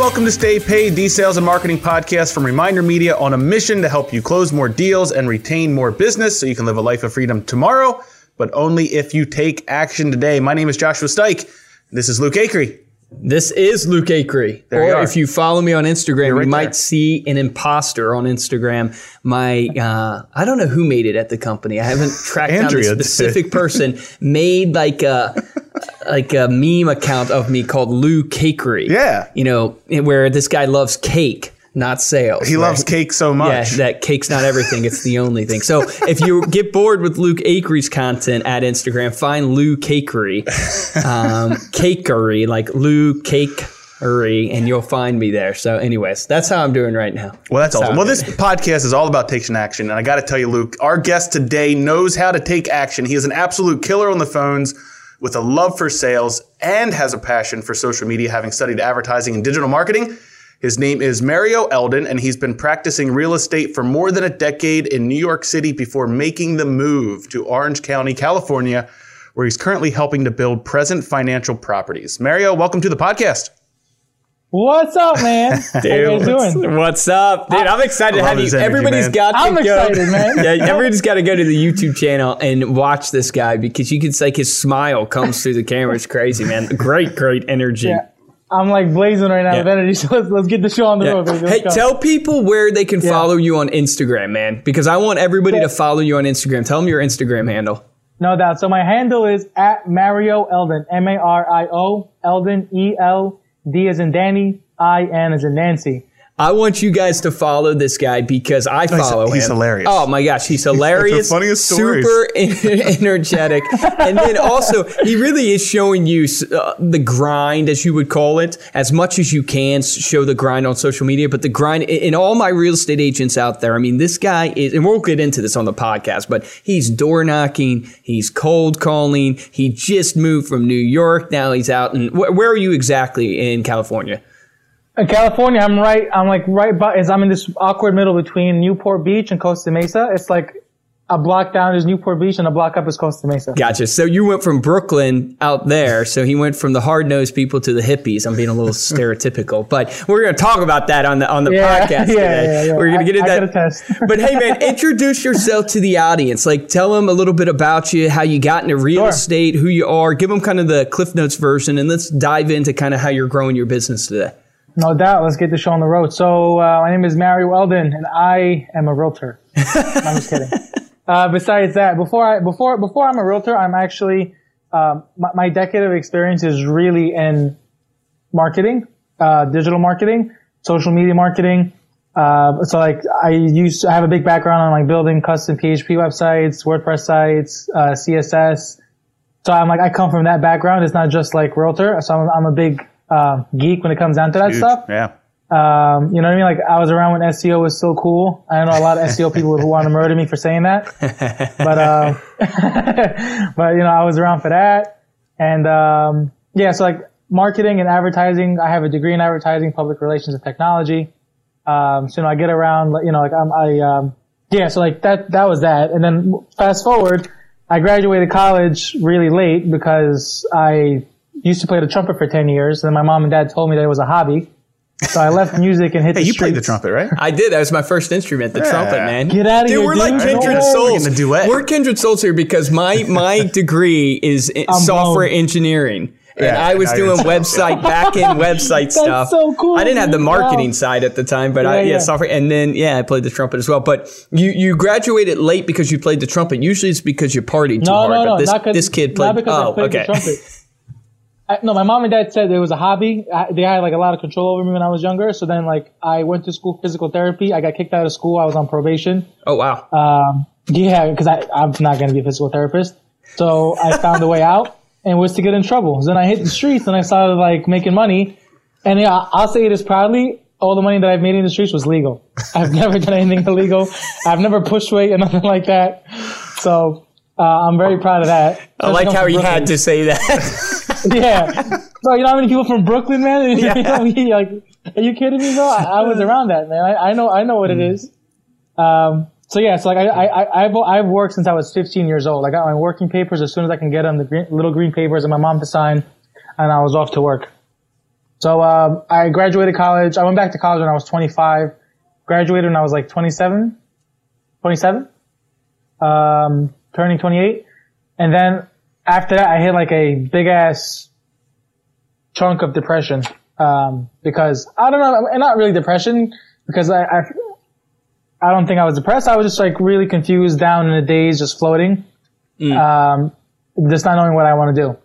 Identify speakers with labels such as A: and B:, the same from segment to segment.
A: welcome to Stay Paid, the sales and marketing podcast from Reminder Media on a mission to help you close more deals and retain more business so you can live a life of freedom tomorrow, but only if you take action today. My name is Joshua Stike. This is Luke Acree.
B: This is Luke Acree.
A: There
B: or if you follow me on Instagram,
A: right
B: you might
A: there.
B: see an imposter on Instagram. My, uh, I don't know who made it at the company. I haven't tracked down the
A: did.
B: specific person. Made like a like a meme account of me called Lou Cakery.
A: Yeah.
B: you know where this guy loves cake, not sales.
A: He
B: right?
A: loves cake so much.
B: Yeah, that cake's not everything. It's the only thing. So if you get bored with Luke Acree's content at Instagram, find Lou Cakery, um, Cakery, like Lou Cakery, and you'll find me there. So, anyways, that's how I'm doing right now.
A: Well, that's awesome. Well, this podcast is all about taking action. And I got to tell you, Luke, our guest today knows how to take action. He is an absolute killer on the phones with a love for sales and has a passion for social media, having studied advertising and digital marketing. His name is Mario Eldin, and he's been practicing real estate for more than a decade in New York City before making the move to Orange County, California, where he's currently helping to build present financial properties. Mario, welcome to the podcast.
C: What's up, man? How you guys doing?
B: What's up, dude? I'm excited to
A: love
B: have you.
A: energy,
B: Everybody's
A: man.
B: got to
C: I'm
B: go.
C: excited, man.
B: Yeah, everybody's got to go to the YouTube channel and watch this guy because you can see like his smile comes through the camera. It's crazy, man. Great, great energy.
C: Yeah. I'm like blazing right now
B: Yeah.
C: with energy, so let's, let's get the show on the road. baby. Let's
B: Hey,
C: go.
B: tell people where they can follow you on Instagram, man, because I want everybody to follow you on Instagram. Tell them your Instagram handle.
C: No doubt. So my handle is at Mario Eldin, M-A-R-I-O, Eldin, E-L-D as in Danny, I-N as in Nancy.
B: I want you guys to follow this guy because I follow him.
A: he's hilarious.
B: Oh my gosh, he's hilarious.
A: funniest stories.
B: Super energetic, and then also he really is showing you uh, the grind, as you would call it, as much as you can show the grind on social media. But the grind in all my real estate agents out there, I mean, this guy is, and we'll get into this on the podcast, but he's door knocking, he's cold calling. He just moved from New York. Now he's out. And wh- where are you exactly in California?
C: In California, I'm right, I'm like right by, is I'm in this awkward middle between Newport Beach and Costa Mesa. It's like a block down is Newport Beach and a block up is Costa Mesa.
B: Gotcha. So you went from Brooklyn out there. So he went from the hard nosed people to the hippies. I'm being a little stereotypical, but we're going to talk about that on the on the
C: Yeah,
B: podcast
C: yeah,
B: today.
C: yeah, yeah.
B: We're going to get into that. but hey, man, introduce yourself to the audience. Like, tell them a little bit about you, how you got into real
C: Sure.
B: estate, who you are. Give them kind of the Cliff Notes version, and let's dive into kind of how you're growing your business today.
C: No doubt. Let's get the show on the road. So, uh, my name is Mario Eldin, and I am a realtor. No, I'm just kidding. Uh, besides that, before I, before, before I'm a realtor, I'm actually, um, my, my decade of experience is really in marketing, uh, digital marketing, social media marketing. Uh, so like I used, I have a big background on like building custom PHP websites, WordPress sites, uh, CSS. So I'm like, I come from that background. It's not just like realtor. So I'm, I'm a big, uh, geek when it comes down to that
A: Huge.
C: stuff.
A: Yeah.
C: Um, you know what I mean? Like I was around when SEO was so cool. I know a lot of SEO people who want to murder me for saying that, but, uh, but you know, I was around for that. And, um, yeah, so like marketing and advertising, I have a degree in advertising, public relations and technology. Um, so, you know, I get around, you know, like I'm, I, um, yeah, so like that, that was that. And then fast forward, I graduated college really late because I used to play the trumpet for 10 years. And then my mom and dad told me that it was a hobby. So I left music and hit
A: Hey,
C: the
A: you played the trumpet, right?
B: I did. That was my first instrument, the trumpet, man.
C: Get outta
B: dude,
C: here,
B: We're like
C: dude.
B: kindred
C: No.
B: souls.
A: Getting a duet.
B: We're kindred souls here because my my degree is in software
C: blown.
B: engineering. And
A: Yeah,
B: I was doing website back end website stuff.
C: so cool,
B: I didn't have the marketing
C: Wow.
B: side at the time, but I
C: Yeah,
B: yeah,
C: yeah.
B: software. And then yeah, I played the trumpet as well. But you you graduated late because you played the trumpet. Usually it's because you partied too
C: No,
B: hard.
C: no,
B: but
C: no.
B: this
C: not 'cause-
B: this kid played.
C: Not because
B: oh,
C: I played
B: okay.
C: the trumpet. I, no, my mom and dad said it was a hobby. I, they had like a lot of control over me when I was younger. So then, like, I went to school physical therapy. I got kicked out of school. I was on probation.
B: oh wow.
C: Um, yeah, because I'm not going to be a physical therapist. So I found a way out and was to get in trouble. So then I hit the streets and I started like making money. And yeah, I'll say this proudly. All the money that I've made in the streets was legal. I've never done anything illegal. I've never pushed weight or nothing like that. So uh, I'm very proud of that.
B: I like how he had to say that.
C: Yeah. Bro, you know how many people from Brooklyn, man? You know me, like, are you kidding me, bro? I, I was around that, man. I, I know, I know what it is. Um, so yeah, so like I, I, I- I've, I've worked since I was 15 years old. I got my working papers as soon as I can get them, the green, little green papers and my mom to sign, and I was off to work. So um, I graduated college. I went back to college when I was 25. Graduated when I was like 27, 27, um, turning 28. And then after that, I hit like a big ass chunk of depression. Um, because I don't know, not really depression, because I, I, I don't think I was depressed. I was just like really confused, down in the days, just floating. Um, just not knowing what I want to do.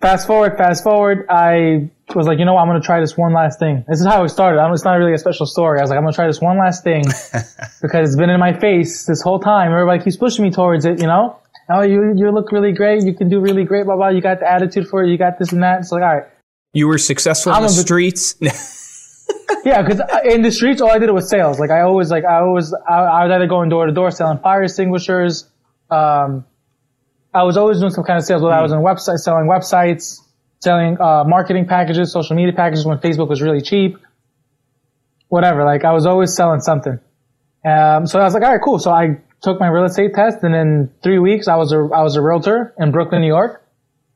C: Fast forward, fast forward, I was like, you know what, I'm going to try this one last thing. This is how it started. I don't, it's not really a special story. I was like, I'm going to try this one last thing because it's been in my face this whole time. Everybody keeps pushing me towards it, you know? Oh, you, you look really great. You can do really great, blah, blah. You got the attitude for it. You got this and that. It's like, all right.
B: You were successful
C: I'm
B: in the
C: a
B: streets.
C: Yeah, because in the streets, all I did was sales. Like I always, like I always, I, I was either going door to door selling fire extinguishers. Um, I was always doing some kind of sales. Whether I was on website selling websites, selling uh, marketing packages, social media packages when Facebook was really cheap. Whatever. Like I was always selling something. Um, so I was like, all right, cool. So I took my real estate test, and in three weeks, I was a I was a realtor in Brooklyn, New York.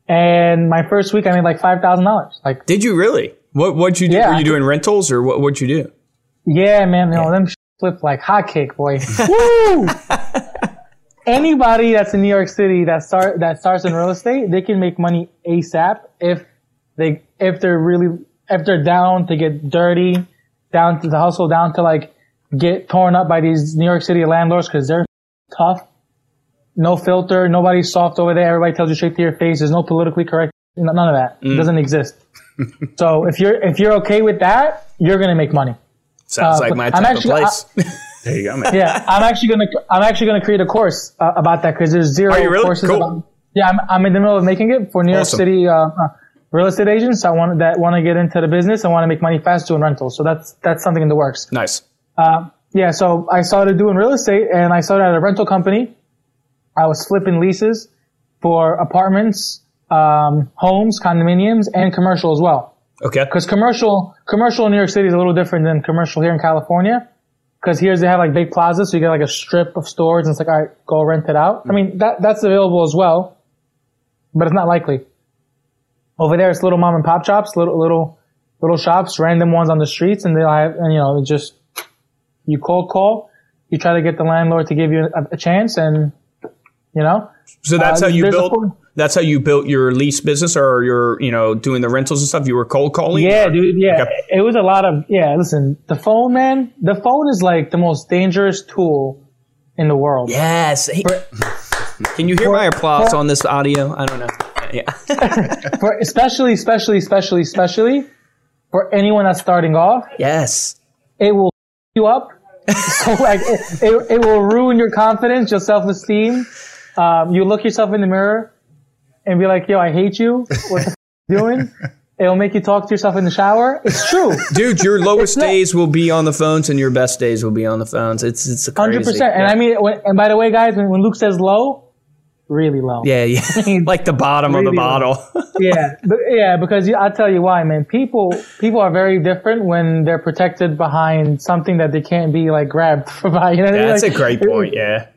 C: And my first week, I made like five thousand dollars. Like
B: Did you really? What what'd you do?
C: Yeah,
B: Were you doing rentals or what what'd you do?
C: Yeah, man, you know, them sh- flip like hotcake, boy. Woo! Anybody that's in New York City that start that starts in real estate, they can make money ASAP if they if they're really if they're down to get dirty, down to the hustle, down to like get torn up by these New York City landlords because they're tough. No filter, nobody's soft over there. Everybody tells you straight to your face. There's no politically correct. None of that. It doesn't exist. so if you're if you're okay with that, you're gonna make money.
B: Sounds
C: Uh,
B: like my
C: I'm
B: type
C: actually-
B: of place.
A: There you go, man.
C: yeah, I'm actually gonna I'm actually gonna create a course uh, about that because there's zero
B: Are you really?
C: courses.
B: Cool.
C: About, yeah, I'm, I'm in the middle of making it for New York
B: Awesome.
C: City uh, uh, real estate agents. I want that want to get into the business and want to make money fast doing rentals. So that's that's something in the works.
B: nice.
C: Uh, yeah, so I started doing real estate and I started at a rental company. I was flipping leases for apartments, um, homes, condominiums, and commercial as well.
B: Okay.
C: Because commercial, commercial in New York City is a little different than commercial here in California. Because here they have like big plazas, so you get like a strip of stores, and it's like, all right, go rent it out. I mean, that that's available as well, but it's not likely. Over there, it's little mom and pop shops, little little little shops, random ones on the streets, and they'll have, and you know, just you cold call, you try to get the landlord to give you a, a chance, and you know,
B: So that's
C: Uh,
B: how you built. That's how you built your lease business, or your you know doing the rentals and stuff. You were cold calling.
C: Yeah,
B: or-
C: dude. Yeah,
B: Okay.
C: it was a lot of yeah. Listen, the phone, man. The phone is like the most dangerous tool in the world.
B: Yes. Hey, Can you hear my applause on this audio? I don't know. Yeah.
C: For especially, especially, especially, especially for anyone that's starting off,
B: yes.
C: it will you up. so like it, it, it will ruin your confidence, your self esteem. Um, you look yourself in the mirror and be like, "Yo, I hate you. What the f- you doing?" It'll make you talk to yourself in the shower. It's true.
B: Dude, your lowest days will be on the phones, and your best days will be on the phones. It's it's a.
C: Hundred percent. And I mean, when, and by the way, guys, when, when Luke says low, really low.
B: yeah, yeah, like the bottom of the
C: Really
B: bottle.
C: yeah, but yeah, because I'll tell you why, man. People people are very different when they're protected behind something that they can't be like grabbed by. You know what I mean?
B: That's a great point. Yeah.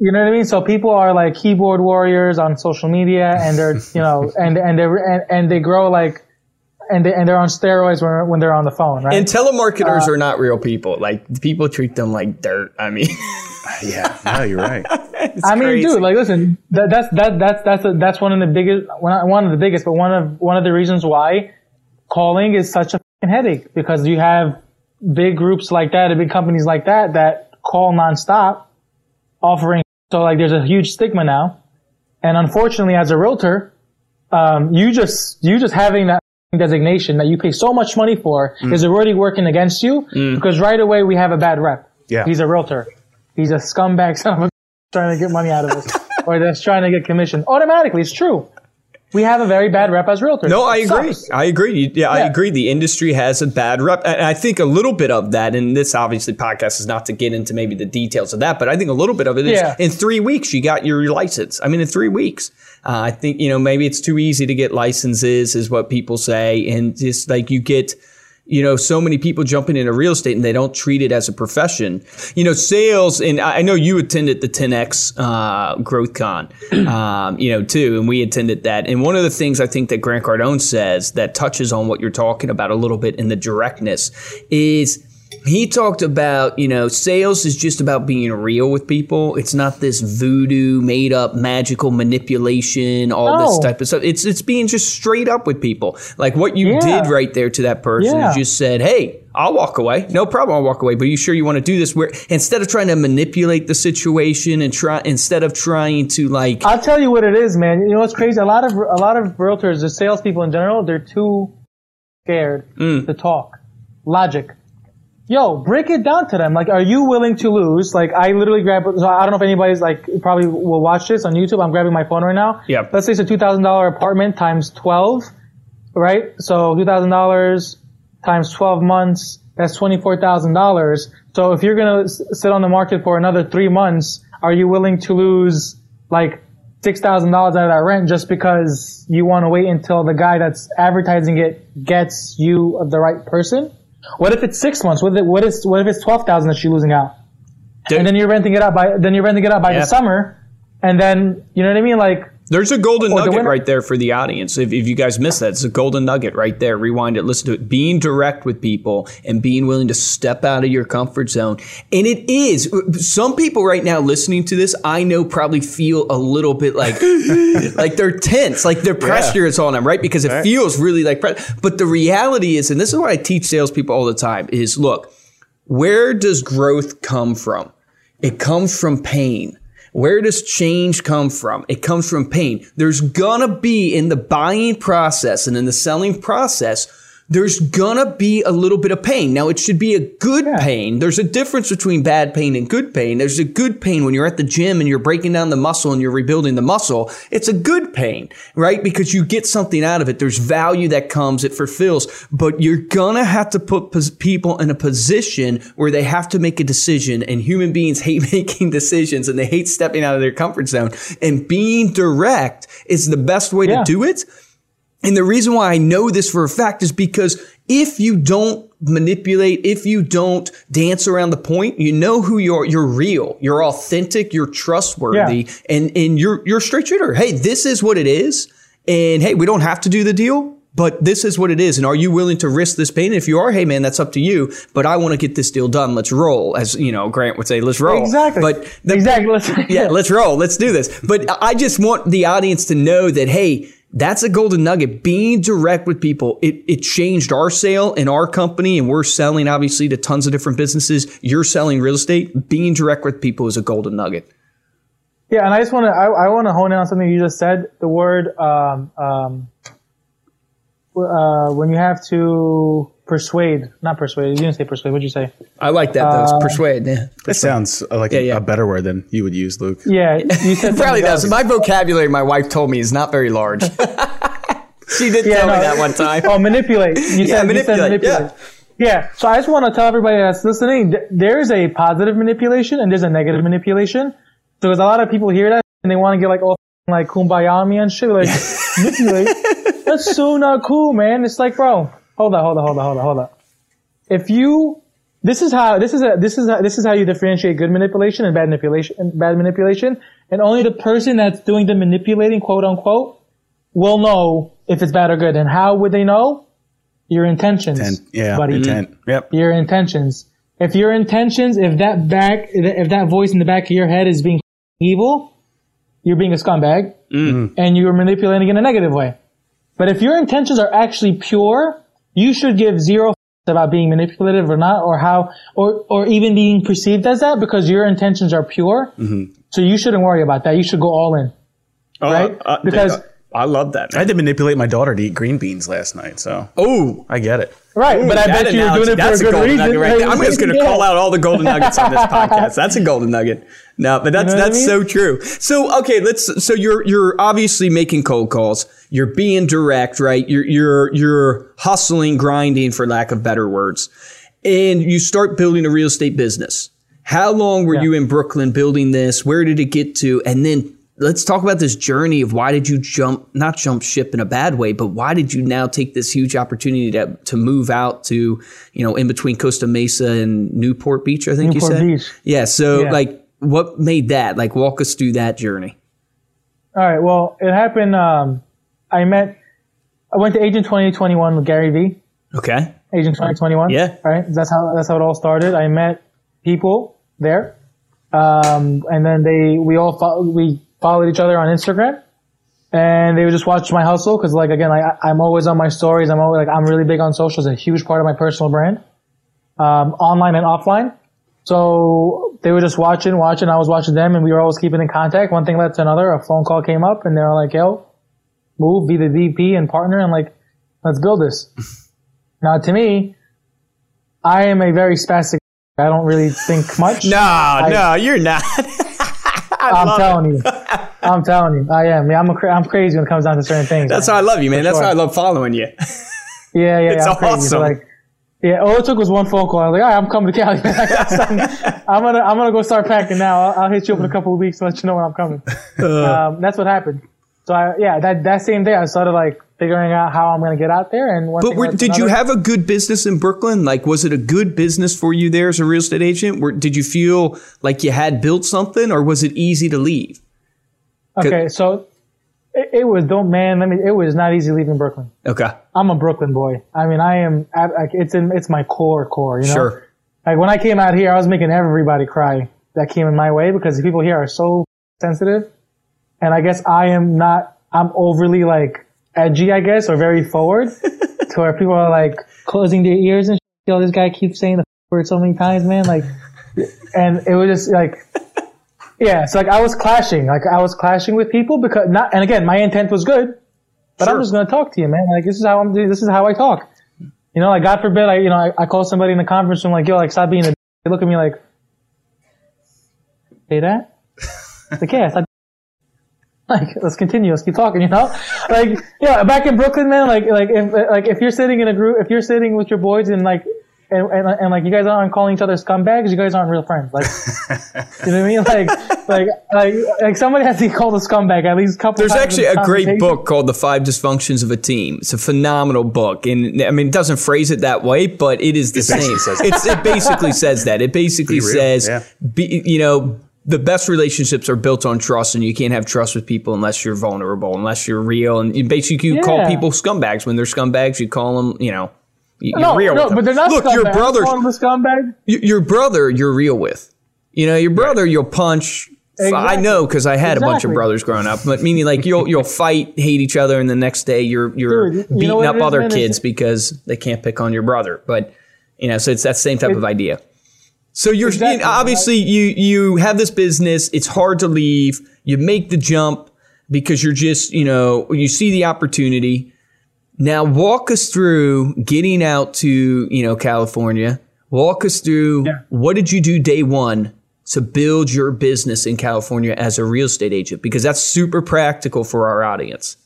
C: You know what I mean? So people are like keyboard warriors on social media, and they're you know, and and they and, and they grow like, and they and they're on steroids when when they're on the phone, right?
B: And telemarketers
C: Uh,
B: are not real people. Like people treat them like dirt. I mean,
A: Yeah, no, you're right.
C: I mean,
B: crazy.
C: dude, like, listen, that, that's that that's that's a, that's one of the biggest, one of- one of the biggest, but one of one of the reasons why calling is such a headache because you have big groups like that, and big companies like that that call nonstop, offering. So like, there's a huge stigma now, and unfortunately, as a realtor, um, you just you just having that designation that you pay so much money for mm. is already working against you mm. because right away we have a bad rep.
A: Yeah.
C: He's a realtor. He's a scumbag son of a trying to get money out of us or that's trying to get commission. Automatically, it's true. We have a very bad rep as realtors.
B: No, I agree. I agree. Yeah, I
C: Yeah.
B: agree. The industry has a bad rep. And I think a little bit of that, and this obviously podcast is not to get into maybe the details of that, but I think a little bit of it is
C: Yeah.
B: in three weeks you got your license. I mean, in three weeks. Uh, I think, you know, maybe it's too easy to get licenses, is what people say. And just like you get, You know, so many people jumping into real estate and they don't treat it as a profession. You know, sales, and I know you attended the 10X uh, Growth Con, um, you know, too, and we attended that. And one of the things I think that Grant Cardone says that touches on what you're talking about a little bit in the directness is he talked about, you know, sales is just about being real with people. It's not this voodoo, made up, magical manipulation, all this type of stuff. It's it's being just straight up with people. Like what you
C: Yeah.
B: did right there to that person
C: Yeah.
B: just said, "Hey, I'll walk away. No problem, I'll walk away. But are you sure you want to do this?" Where instead of trying to manipulate the situation and try instead of trying to like
C: I'll tell you what it is, man. You know what's crazy? A lot of a lot of realtors, the salespeople in general, they're too scared
B: Mm.
C: to talk. Logic. Yo, break it down to them. Like, are you willing to lose? Like, I literally grab. So I don't know if anybody's like probably will watch this on YouTube. I'm grabbing my phone right now.
B: Yeah.
C: Let's say it's a two thousand dollar apartment times twelve, right? So two thousand dollars times twelve months. That's twenty four thousand dollars. So if you're gonna s- sit on the market for another three months, are you willing to lose like six thousand dollars out of that rent just because you want to wait until the guy that's advertising it gets you the right person? What if it's six months? What if, what is what if it's twelve thousand that you're losing out?
B: Dude.
C: And then you're renting it out by then you're renting it out by
B: Yeah.
C: the summer, and then you know what I mean? Like
B: There's a golden nugget
C: winner-
B: right there for the audience. If, if you guys missed that, it's a golden nugget right there. Rewind it, listen to it. Being direct with people and being willing to step out of your comfort zone. And it is, uh, some people right now listening to this, I know probably feel a little bit like, like they're tense, like their pressure is on them, right? Because it feels really like, but the reality is, and this is what I teach salespeople all the time is look, where does growth come from? It comes from pain. Where does change come from? It comes from pain. There's gonna be in the buying process and in the selling process, there's gonna be a little bit of pain. Now, it should be a good pain. There's a difference between bad pain and good pain. There's a good pain when you're at the gym and you're breaking down the muscle and you're rebuilding the muscle. It's a good pain, right? Because you get something out of it. There's value that comes, it fulfills, but you're gonna have to put pos- people in a position where they have to make a decision and human beings hate making decisions and they hate stepping out of their comfort zone and being direct is the best way
C: Yeah.
B: to do it. And the reason why I know this for a fact is because if you don't manipulate, if you don't dance around the point, you know who you're. You're real. You're authentic. You're trustworthy,
C: Yeah.
B: and and you're you're a straight shooter. Hey, this is what it is, and hey, we don't have to do the deal. But this is what it is. And are you willing to risk this pain? And if you are, hey man, that's up to you. But I want to get this deal done. Let's roll. As you know, Grant would say, let's roll.
C: Exactly.
B: But the,
C: exactly. Let's,
B: yeah, let's roll. Let's do this. But I just want the audience to know that, hey, that's a golden nugget. Being direct with people, it, it changed our sale in our company, and we're selling obviously to tons of different businesses. You're selling real estate. Being direct with people is a golden nugget.
C: Yeah, and I just want to I, I want to hone in on something you just said. The word um, um, uh, when you have to persuade, not persuade. You didn't say persuade. What'd you say?
B: I like that though.
C: Uh,
B: It's persuade. Yeah.
A: That sounds uh, like
B: Yeah,
A: a,
B: yeah.
A: a better word than you would use, Luke.
C: Yeah, you said
B: Probably does.
C: else.
B: My vocabulary, my wife told me, is not very large. she did
C: Yeah,
B: tell me that one time.
C: Oh, manipulate. You said, You said
B: manipulate,
C: manipulate. Yeah. So I just want to tell everybody that's listening, th- there's a positive manipulation and there's a negative manipulation. Because a lot of people hear that and they want to get like all like kumbaya me and shit. Like, manipulate? That's so not cool, man. It's like, bro, hold on, hold on, hold on, hold on, hold on. If you, this is how, this is a, this is how, this is how you differentiate good manipulation and bad manipulation, and bad manipulation. And only the person that's doing the manipulating, quote unquote, will know if it's bad or good. And how would they know? Your intentions,
A: And yeah,
C: buddy.
A: intent. Mm-hmm. Yep.
C: Your intentions. If your intentions, if that back, if that voice in the back of your head is being evil, you're being a scumbag, mm. Mm. and you're manipulating in a negative way. But if your intentions are actually pure, you should give zero about being manipulative or not, or how, or or even being perceived as that, because your intentions are pure. Mm-hmm. So you shouldn't worry about that. You should go all in. Oh, right?
B: uh, uh
C: Because- uh,
B: I love that.
A: I had to manipulate my daughter to eat green beans last night, so
B: Oh,
A: I get it.
C: Right, but I
B: That
C: bet you were doing it for
B: that's
C: a good
B: golden
C: reason.
B: nugget right there. I'm just going to
C: Yeah.
B: call out all the golden nuggets on this podcast. That's a golden nugget. No, but that's
C: know what I
B: that's
C: mean?
B: so true. So okay, let's. So you're you're obviously making cold calls. You're being direct, right? You're you're you're hustling, grinding, for lack of better words, and you start building a real estate business. How long were
C: Yeah.
B: you in Brooklyn building this? Where did it get to? And then let's talk about this journey of why did you jump not jump ship in a bad way but why did you now take this huge opportunity to, to move out to you know in between costa mesa and newport beach i think
C: Newport
B: you said
C: Beach.
B: yeah so
C: Yeah.
B: like what made that like walk us through that journey
C: All right. Well, it happened. Um, I met. I went to Agent 2021 with Gary Vee.
B: okay
C: Agent 2021.
B: Yeah.
C: Right. That's how that's how it all started. I met people there, um, and then they we all fo- we followed each other on Instagram, and they would just watch my hustle because like again like I, I'm always on my stories. I'm always like I'm really big on social. It's a huge part of my personal brand, um, online and offline. So they were just watching, watching. I was watching them, and we were always keeping in contact. One thing led to another. A phone call came up, and they were like, "Yo, move, be the VP and partner, and like, let's build this." now, to me, I am a very spastic. I don't really think much.
B: no no you're not
C: I'm telling you. I'm telling you. I am. Yeah, I'm a cra- I'm crazy when it comes down to certain things.
B: that's
C: man.
B: how i love you man that's
C: sure.
B: how i love following you
C: Yeah, yeah,
B: It's
C: yeah. I'm crazy. So,
B: awesome.
C: like, yeah, all it took was one phone call. I was like, all right, I'm coming to Cali. I'm gonna, I'm gonna go start packing now. I'll, I'll hit you up in a couple of weeks to let you know when I'm coming. um, that's what happened. So I, yeah, that that same day I started like figuring out how I'm gonna get out there. And
B: But
C: thing
B: were,
C: led to
B: did you have a good business in Brooklyn? Like, was it a good business for you there as a real estate agent? Were, did you feel like you had built something, or was it easy to leave?
C: Okay, so it, it was don't man. Let me. It was not easy leaving Brooklyn.
B: Okay,
C: I'm a Brooklyn boy. I mean, I am. Like, it's in. It's my core, core. You know.
B: sure.
C: Like when I came out here, I was making everybody cry that came in my way because the people here are so sensitive. And I guess I am not, I'm overly like edgy, I guess, or very forward to where people are like closing their ears and. Yo, this guy keeps saying the f- word so many times, man. Like, and it was just like, yeah, it's like I was clashing. Like I was clashing with people because not, and again, my intent was good, but I'm just going to talk to you, man. Like this is how I'm. This is how I talk. You know, like God forbid, I you know, I, I call somebody in the conference room like, yo, like stop being a. They look at me like, say that. It's Like yeah, stop. Like let's continue. Let's keep talking. You know, like yeah, back in Brooklyn, man. Like like if like if you're sitting in a group, if you're sitting with your boys and like. And, and, and like you guys aren't calling each other scumbags, you guys aren't real friends. Like, you know what I mean? Like, like, like, like somebody has to be called a scumbag at least a couple.
B: There's
C: times
B: There's
C: actually
B: a great book called The Five Dysfunctions of a Team. It's a phenomenal book. And I mean, it doesn't phrase it that way, but it is the same.
A: basically says
B: It's, it basically says that. It basically
A: Be
B: says,
A: yeah.
B: be, you know, the best relationships are built on trust, and you can't have trust with people unless you're vulnerable, unless you're real. And basically you call people scumbags. When they're scumbags, you call them, you know, you- you're
C: No,
B: real
C: no,
B: with
C: but they're not
B: Look,
C: scumbags.
B: your brother,
C: scumbag.
B: your brother, you're real with. You know, your brother, you'll punch. I know because I had a bunch of brothers growing up, but meaning like you'll you'll fight, hate each other, and the next day you're you're
C: Dude, you know
B: beating up
C: it is,
B: other
C: man?
B: kids because they can't pick on your brother. But you know, so it's that same type of idea. So you're
C: Exactly.
B: obviously you you have this business. It's hard to leave. You make the jump because you're just you know you see the opportunity. Now walk us through getting out to you know California. Walk us through
C: Yeah.
B: what did you do day one to build your business in California as a real estate agent because that's super practical for our audience.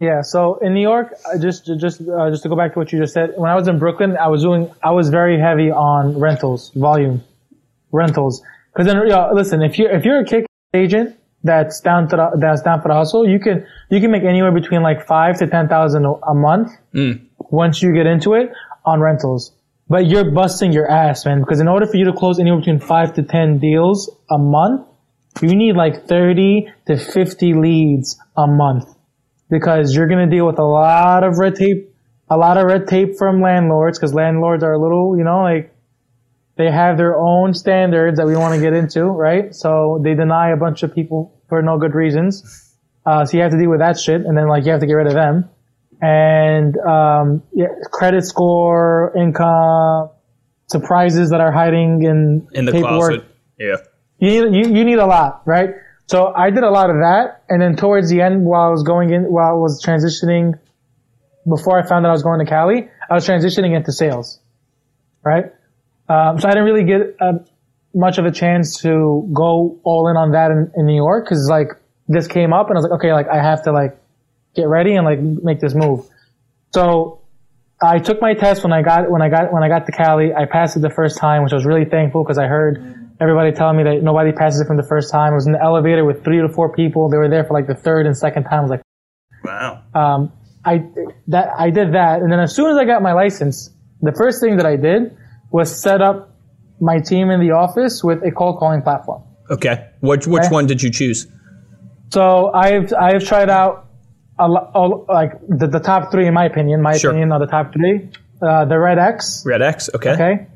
C: Yeah. So in New York, just just uh, just to go back to what you just said, when I was in Brooklyn, I was doing I was very heavy on rentals volume, rentals. Because then, you know, listen, if you if you're a kick agent that's down to the, that's down for the hustle, you can you can make anywhere between like five to ten thousand a month hmm. once you get into it on rentals. But you're busting your ass, man, because in order for you to close anywhere between five to ten deals a month, you need like thirty to fifty leads a month because you're going to deal with a lot of red tape, a lot of red tape from landlords because landlords are a little, you know, like they have their own standards that we want to get into, right? So they deny a bunch of people for no good reasons. Uh, so you have to deal with that shit and then like you have to get rid of them. And, um, yeah, credit score, income, surprises that are hiding in,
B: In the
C: paperwork
B: closet. Yeah.
C: you need, you, you need a lot, right? So I did a lot of that. And then towards the end, while I was going in, while I was transitioning, before I found out I was going to Cali, I was transitioning into sales, right? Um, so I didn't really get uh, much of a chance to go all in on that in, in New York because like this came up and I was like, okay, like I have to like get ready and like make this move. So I took my test when I got when I got when I got to Cali. I passed it the first time, which I was really thankful because I heard everybody telling me that nobody passes it from the first time. I was in the elevator with three to four people. They were there for like the third and second time. I was like,
A: Wow.
C: um, I that I did that, and then as soon as I got my license, the first thing that I did was set up my team in the office with a cold calling platform.
B: Okay. Which which
C: Okay.
B: one did you choose?
C: So I've I've tried out a lo- all, like the, the top three in my opinion. My
B: Sure.
C: opinion are the top three. Uh, the REDX,
B: Red X. Okay.
C: okay,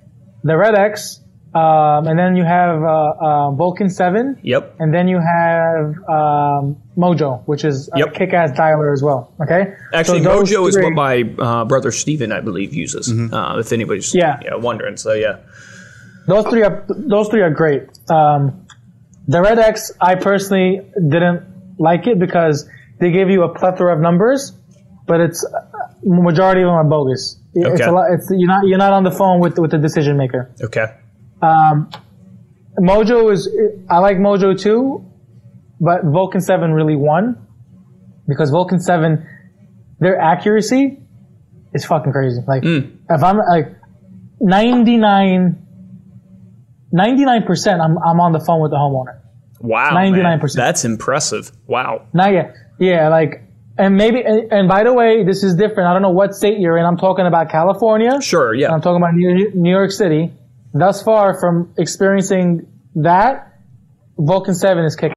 C: the REDX, um, and then you have uh, uh, Vulcan Seven,
B: Yep.
C: and then you have um, Mojo, which is a
B: Yep.
C: kick-ass dialer as well. Okay,
B: Actually,
C: So those
B: Mojo is what my uh, brother Steven, I believe, uses. Uh, if anybody's
C: Yeah.
B: wondering. So yeah.
C: Those three are those three are great. Um, the REDX, I personally didn't like it because they give you a plethora of numbers, but it's majority of them are bogus. It's
B: Okay.
C: a lot. It's you're not you're not on the phone with with the decision maker.
B: Okay.
C: Um, Mojo is I like Mojo too, but Vulcan Seven really won because Vulcan Seven, their accuracy is fucking crazy. Like if I'm like 99 percent, I'm I'm on the phone with the homeowner.
B: Wow.
C: 99%.
B: That's impressive. Wow.
C: Not yet. Yeah, like and maybe and, and by the way, this is different. I don't know what state you're in. I'm talking about California.
B: Sure. Yeah.
C: I'm talking about New, New York City. Thus far from experiencing that, Vulcan Seven is kicking.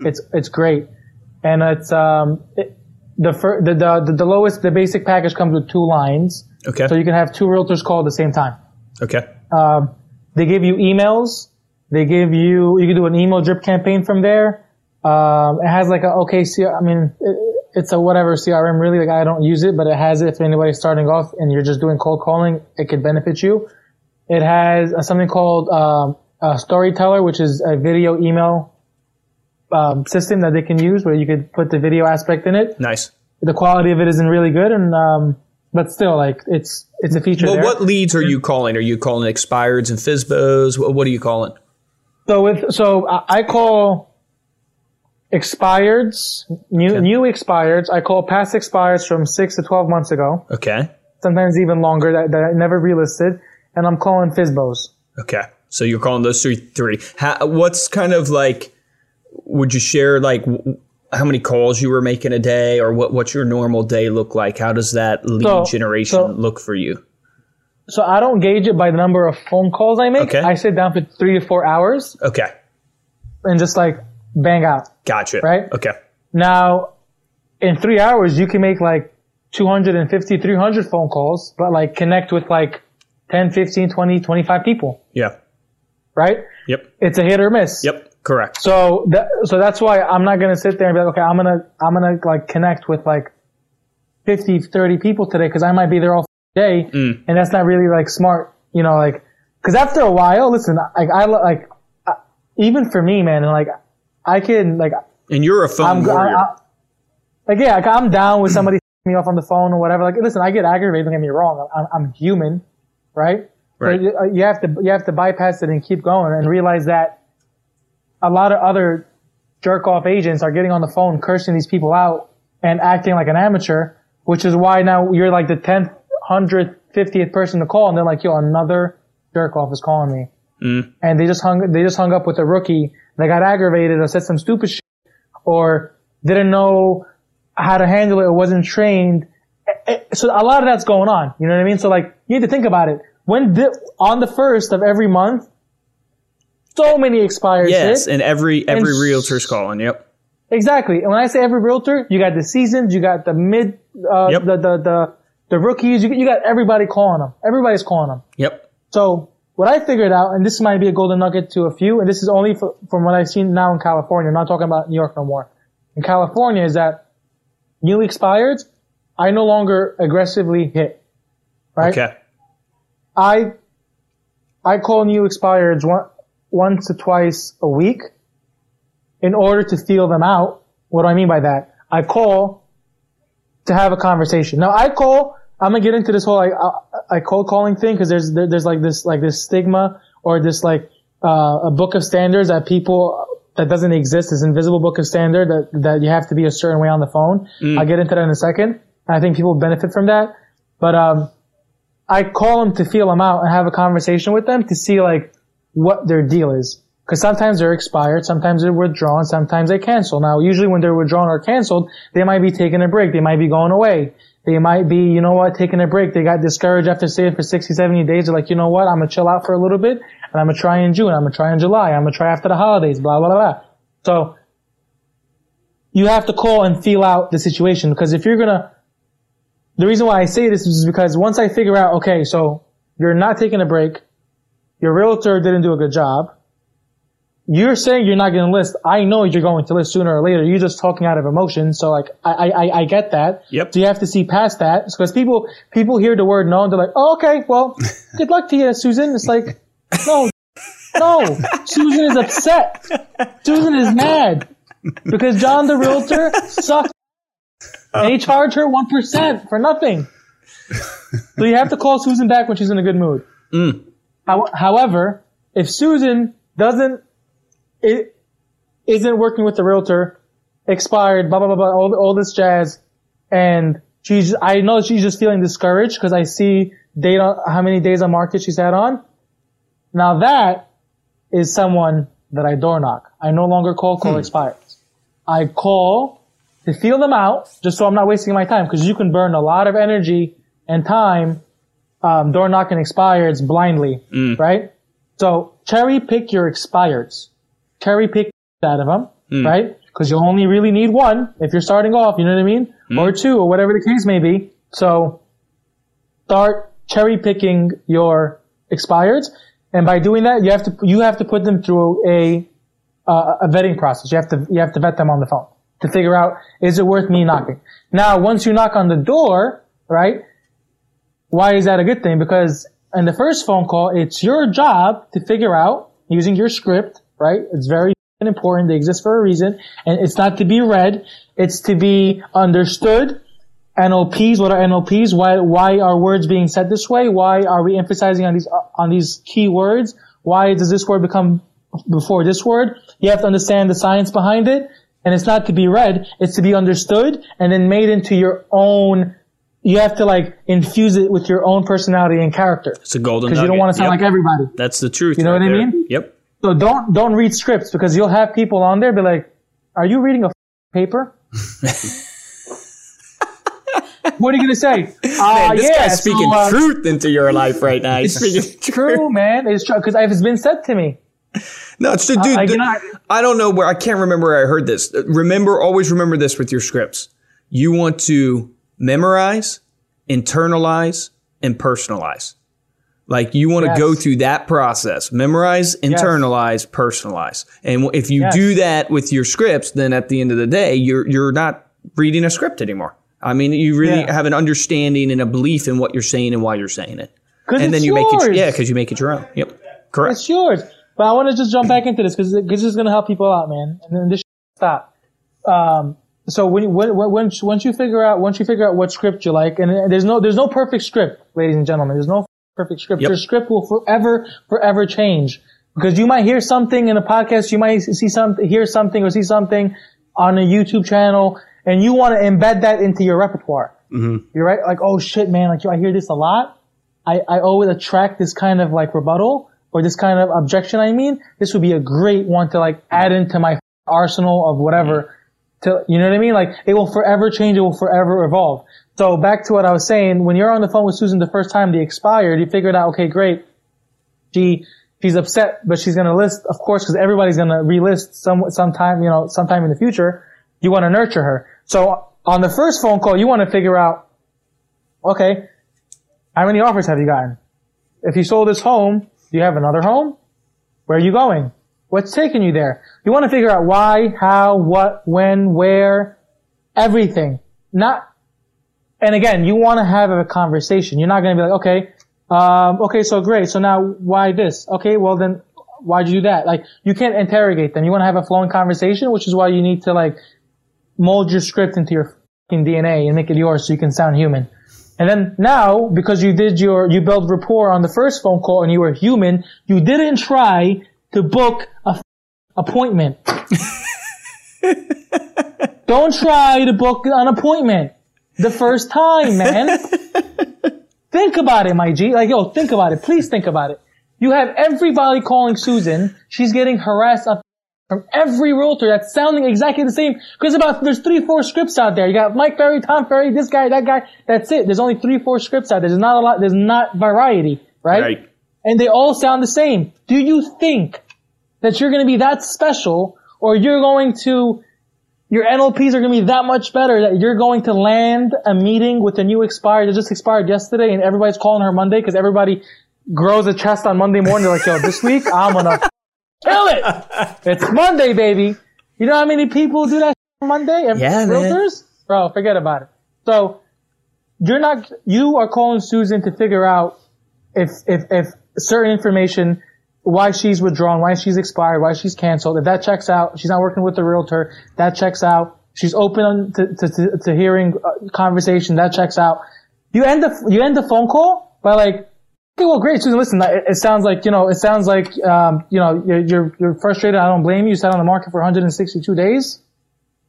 C: It's it's great, and it's um it, the, fir- the the the lowest the basic package comes with two lines,
B: okay.
C: so you can have two realtors call at the same time.
B: okay.
C: Um, they give you emails. They give you you can do an email drip campaign from there. Um, it has like a okay, C- I mean it, it's a whatever CRM really. Like I don't use it, but it has it if anybody's starting off and you're just doing cold calling, it could benefit you. It has uh, something called um, a Storyteller, which is a video email um, system that they can use where you could put the video aspect in it.
B: Nice.
C: The quality of it isn't really good, and um, but still, like it's it's a feature
B: Well,
C: there.
B: what leads are you calling? Are you calling expireds and FSBOs? What, what are you calling?
C: So with so I call expireds, new
B: Okay.
C: new expireds. I call past expireds from six to twelve months ago,
B: Okay.
C: sometimes even longer that, that I never relisted, and I'm calling FSBOs.
B: Okay. So you're calling those three three. How, what's kind of like? Would you share like w- how many calls you were making a day, or what? What's your normal day look like? How does that lead
C: So-
B: generation
C: so-
B: look for you?
C: So I don't gauge it by the number of phone calls I make.
B: Okay.
C: I sit down for three to four hours
B: Okay.
C: and just like bang out.
B: Gotcha.
C: Right?
B: Okay.
C: Now, in three hours, you can make like 250, 300 phone calls, but like connect with like 10, 15, 20, 25 people,
B: Yeah.
C: right?
B: Yep.
C: It's a hit or miss.
B: Yep. Correct.
C: So that, so that's why I'm not gonna sit there and be like, okay, I'm gonna I'm gonna like connect with like 50, 30 people today because I might be there all day,
B: Mm.
C: and that's not really like smart, you know, like because after a while, listen, like I like I, even for me, man, and like I can like
B: And you're a phone
C: I'm
B: warrior.
C: I, like yeah, like I'm down with somebody me off on the phone or whatever. Like listen, I get aggravated. Don't get me wrong, I'm, I'm human, right?
B: Right.
C: But you have to you have to bypass it and keep going and realize that a lot of other jerk off agents are getting on the phone cursing these people out and acting like an amateur, which is why now you're like the tenth, hundredth, fiftieth person to call, and they're like, "Yo, another jerk off is calling me," mm. and they just hung they just hung up with a rookie that got aggravated or said some stupid shit or didn't know how to handle it or wasn't trained. So a lot of that's going on. You know what I mean? So like, you need to think about it. When di- on the first of every month, so many expires
B: yes, and every every
C: And-
B: realtor's calling. Yep.
C: Exactly. And when I say every realtor, you got the seasons, you got the mid, uh,
B: Yep.
C: the, the, the, the rookies, you, you got everybody calling them. Everybody's calling them.
B: Yep.
C: So what I figured out, and this might be a golden nugget to a few, and this is only for, from what I've seen now in California. I'm not talking about New York no more. In California, is that new expireds, I no longer aggressively hit. Right?
B: Okay.
C: I I call new expireds one, once or twice a week in order to feel them out. What do I mean by that? I call to have a conversation. Now I call. I'm gonna get into this whole like I, I cold calling thing because there's there, there's like this like this stigma or this like uh, a book of standards that people that doesn't exist. This invisible book of standard that that you have to be a certain way on the phone. I'll get into that in a second. I think people benefit from that, but um, I call them to feel them out and have a conversation with them to see like what their deal is. Because sometimes they're expired, sometimes they're withdrawn, sometimes they cancel. Now, usually when they're withdrawn or canceled, they might be taking a break. They might be going away. They might be, you know what, taking a break. They got discouraged after staying for 60, 70 days. They're like, you know what, I'm gonna chill out for a little bit, and I'm gonna try in June, I'm gonna try in July, I'm gonna try after the holidays, blah, blah, blah, blah. So, you have to call and feel out the situation, because if you're gonna, the reason why I say this is because once I figure out, okay, so, you're not taking a break, your realtor didn't do a good job, you're saying you're not going to list. I know you're going to list sooner or later. You're just talking out of emotion. So like, I, I, I get that.
B: Yep.
C: So you have to see past that because people, people hear the word no and they're like, oh, okay, well, good luck to you, Susan. It's like, no, no, Susan is upset. Susan is mad because John the realtor sucked. And he oh. charged her 1% for nothing. So you have to call Susan back when she's in a good mood. How, however, if Susan doesn't it isn't working with the realtor, expired, blah blah blah blah, all, all this jazz, and she's I know she's just feeling discouraged because I see data how many days on market she's had on. Now that is someone that I door knock. I no longer call call hmm. expired. I call to feel them out, just so I'm not wasting my time, because you can burn a lot of energy and time um, door knocking expireds blindly, right? So cherry pick your expireds cherry pick out of them, right? Because you only really need one if you're starting off, you know what I mean? Or two, or whatever the case may be. So start cherry picking your expireds. And by doing that, you have to, you have to put them through a, uh, a vetting process. You have to, you have to vet them on the phone to figure out, is it worth me knocking? Now, once you knock on the door, right? Why is that a good thing? Because in the first phone call, it's your job to figure out using your script, right? It's very important. They exist for a reason. And it's not to be read. It's to be understood. NLPs, what are NLPs? Why, why are words being said this way? Why are we emphasizing on these, on these key words? Why does this word become before this word? You have to understand the science behind it. And it's not to be read. It's to be understood and then made into your own you have to like infuse it with your own personality and character.
B: It's a golden
C: Because you don't want to sound
B: Yep.
C: like everybody.
B: That's the truth.
C: You know
B: right
C: what I mean?
B: Yep.
C: So don't don't read scripts because you'll have people on there be like, "Are you reading a paper?" what are you gonna say? Uh,
B: Man, this
C: yeah,
B: guy's speaking
C: so, uh,
B: truth into your life right now. He's speaking
C: True, man. It's true because it's been said to me.
B: No, it's the dude.
C: I-
B: the-
C: I-
B: I don't know where I can't remember where I heard this. Remember, always remember this with your scripts. You want to memorize, internalize, and personalize. Like you want to
C: Yes.
B: go through that process, memorize, internalize, personalize. And if you
C: Yes.
B: do that with your scripts, then at the end of the day, you're you're not reading a script anymore. I mean, you really
C: Yeah.
B: have an understanding and a belief in what you're saying and why you're saying it. And then you make it,
C: yours.
B: yeah, because you make it your own. Yep, correct.
C: It's yours. But I want to just jump back into this because this is going to help people out, man. And then this stop. Um, so when, you- when, when, once once you figure out, once you figure out what script you like, and there's no, there's no perfect script, ladies and gentlemen. There's no perfect script.
B: Yep.
C: Your script will forever, forever change because you might hear something in a podcast, you might see something, hear something or see something on a YouTube channel, and you want to embed that into your repertoire. Mm-hmm. You're right. Like, oh shit, man. Like, yo, I hear this a lot. I, I always attract this kind of like rebuttal or this kind of objection. I mean, this would be a great one to like add into my arsenal of whatever. Mm-hmm. To you know what I mean? Like it will forever change. It will forever evolve. So back to what I was saying. When you're on the phone with Susan the first time, the expired, you figured out, okay, great. She she's upset, but she's gonna list, of course, because everybody's gonna relist some sometime, you know, sometime in the future. You want to nurture her. So on the first phone call, you want to figure out, okay, how many offers have you gotten? If you sold this home, do you have another home? Where are you going? What's taking you there? You want to figure out why, how, what, when, where, everything. Not, and again, you want to have a conversation. You're not going to be like, okay, um, okay, so great. So now why this? Okay, well then why'd you do that? Like, you can't interrogate them. You want to have a flowing conversation, which is why you need to like mold your script into your DNA and make it yours so you can sound human. And then now, because you did your, you built rapport on the first phone call and you were human, you didn't try to book a f- appointment. Don't try to book an appointment the first time, man. think about it, my G. Like, yo, think about it. Please think about it. You have everybody calling Susan. She's getting harassed up from every realtor that's sounding exactly the same. Because about there's three, four scripts out there. You got Mike Ferry, Tom Ferry, this guy, that guy. That's it. There's only three, four scripts out there. There's not a lot. There's not variety, right?
A: Right.
C: And they all sound the same. Do you think that you're going to be that special, or you're going to your NLPs are going to be that much better that you're going to land a meeting with a new expired that just expired yesterday, and everybody's calling her Monday because everybody grows a chest on Monday morning. They're like, "Yo, this week I'm gonna kill it. It's Monday, baby." You know how many people do that on Monday? And
B: Yeah, man.
C: realtors, bro, forget about it. So you're not. You are calling Susan to figure out if if if certain information why she's withdrawn, why she's expired, why she's canceled. If that checks out, she's not working with the realtor. That checks out. She's open to, to, to, hearing uh, conversation. That checks out. You end the you end the phone call by like, okay, well, great, Susan. Listen, it, it sounds like you know, it sounds like um, you know, you're, you're you're frustrated. I don't blame you. You sat on the market for 162 days,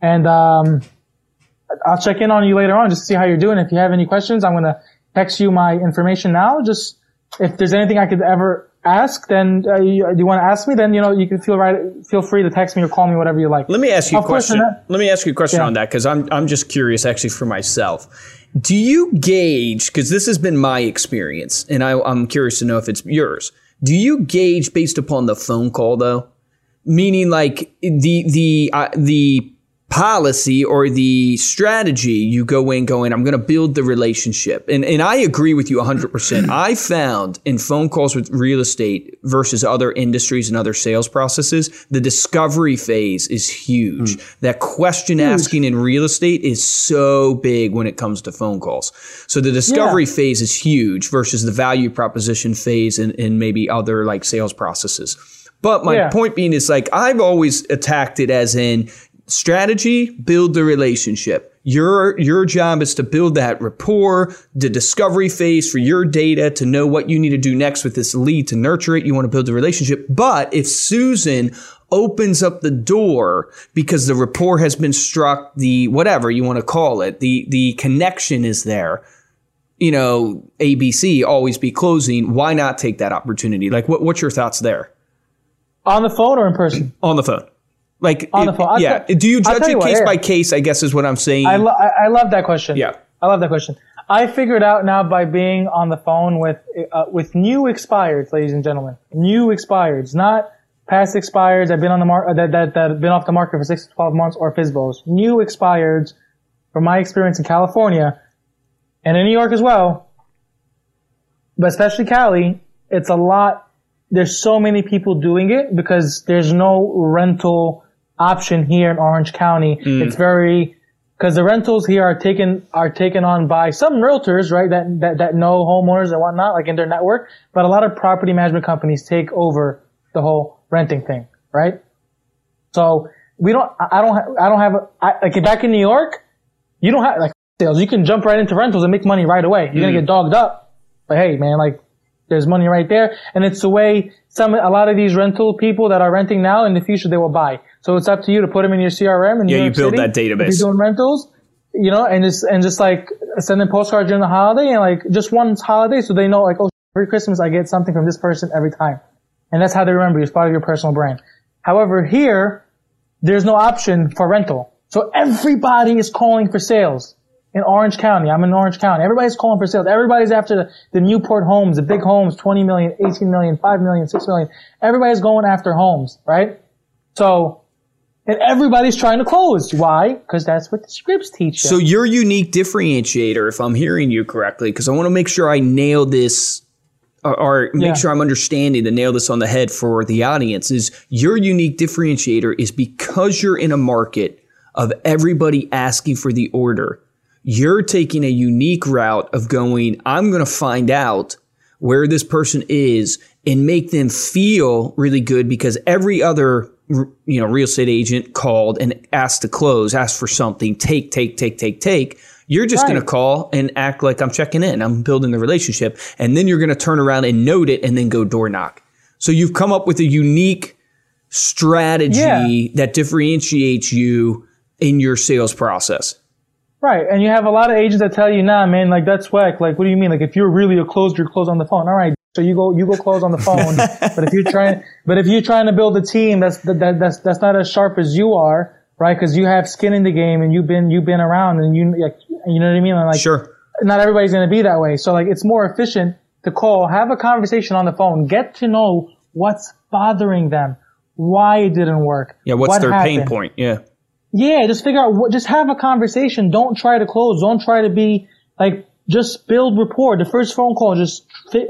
C: and um, I'll check in on you later on just to see how you're doing. If you have any questions, I'm gonna text you my information now. Just if there's anything I could ever ask, then uh, you, you want to ask me, then you know you can feel right, feel free to text me or call me, whatever you like.
B: Let me ask you a
C: Of course,
B: question.
C: that-
B: Let me ask you a question
C: Yeah.
B: on that because I'm I'm just curious actually for myself. Do you gauge because this has been my experience, and I, I'm curious to know if it's yours. Do you gauge based upon the phone call though? Meaning like the the uh, the policy or the strategy you go in going i'm going to build the relationship. And and i agree with you 100% i found in phone calls with real estate versus other industries and other sales processes the discovery phase is huge. Hmm. That question asking in real estate is so big when it comes to phone calls. So the discovery phase is huge versus the value proposition phase in, in maybe other like sales processes. But my
C: Yeah.
B: point being is like I've always attacked it as in strategy, build the relationship. Your your job is to build that rapport, the discovery phase for your data to know what you need to do next with this lead to nurture it. You want to build the relationship. But if Susan opens up the door because the rapport has been struck, the whatever you want to call it, the the connection is there. You know, ABC always be closing. Why not take that opportunity? Like, what, what's your thoughts there?
C: on the phone or in person.
B: on the phone. Like
C: On the phone.
B: Yeah. Do you judge it
C: you what,
B: case
C: yeah.
B: by case? I guess is what I'm saying.
C: I, lo- I, I love that question.
B: Yeah.
C: I love that question. I figured out now by being on the phone with uh, with new expireds, ladies and gentlemen, new expireds, not past expireds I've been on the mar- that, that that have been off the market for six to twelve months or FSBOs. New expireds, from my experience in California and in New York as well, but especially Cali, it's a lot. There's so many people doing it because there's no rental option here in Orange County. Mm. It's very because the rentals here are taken are taken on by some realtors, right? That, that that know homeowners and whatnot, like in their network. But a lot of property management companies take over the whole renting thing, right? So we don't. I don't. ha- I don't have. A, I, like back in New York, you don't have like sales. You can jump right into rentals and make money right away. You're gonna mm. get dogged up, but hey, man, like there's money right there, and it's the way some a lot of these rental people that are renting now in the future they will buy. So it's up to you to put them in your CRM and
B: Yeah, you build that database.
C: If you're doing rentals, you know, and just and just like send them postcards during the holiday and like just one holiday so they know like oh every Christmas I get something from this person every time, and that's how they remember you. It's part of your personal brand. However, here there's no option for rental, so everybody is calling for sales. In Orange County, I'm in Orange County. Everybody's calling for sales. Everybody's after the, the Newport homes, the big homes, 20 million, 18 million, 5 million, 6 million. Everybody's going after homes, right? So, and everybody's trying to close. Why? Because that's what the scripts teach you.
B: so your unique differentiator, if I'm hearing you correctly, because I want to make sure I nail this or, or make
C: Yeah.
B: sure I'm understanding to nail this on the head for the audience is your unique differentiator is because you're in a market of everybody asking for the order. You're taking a unique route of going, I'm going to find out where this person is and make them feel really good because every other you know real estate agent called and asked to close asked for something take take take take take. You're just going to call and act like i'm checking in. I'm building the relationship. And then you're going to turn around and note it and then go door knock. So you've come up with a unique strategy
C: Yeah.
B: that differentiates you in your sales process
C: right. And you have a lot of agents that tell you, nah, man, like that's whack. Like, what do you mean? Like, if you're really a closer, you're closed on the phone. All right. so you go you go close on the phone. but if you're trying, but if you're trying to build a team that's that, that's that's not as sharp as you are, right? Because you have skin in the game and you've been you've been around and you like you know what I mean? Like
B: Sure.
C: not everybody's going to be that way. So like it's more efficient to call, have a conversation on the phone, get to know what's bothering them, why it didn't work.
B: Yeah. What's
C: what
B: their pain point? Yeah.
C: Yeah, just figure out what, just have a conversation. Don't try to close. Don't try to be like, just build rapport. The first phone call, just,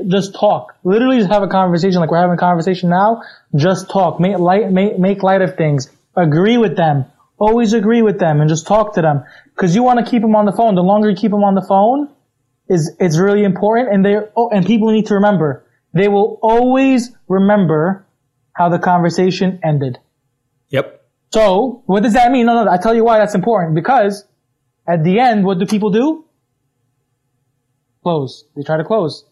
C: just talk. Literally just have a conversation like we're having a conversation now. Just talk. Make light, make, make light of things. Agree with them. Always agree with them and just talk to them. Cause you want to keep them on the phone. The longer you keep them on the phone is, it's really important. And they, oh, and people need to remember, they will always remember how the conversation ended. So, what does that mean? No, no, I tell you why that's important. Because at the end, what do people do? Close. They try to close.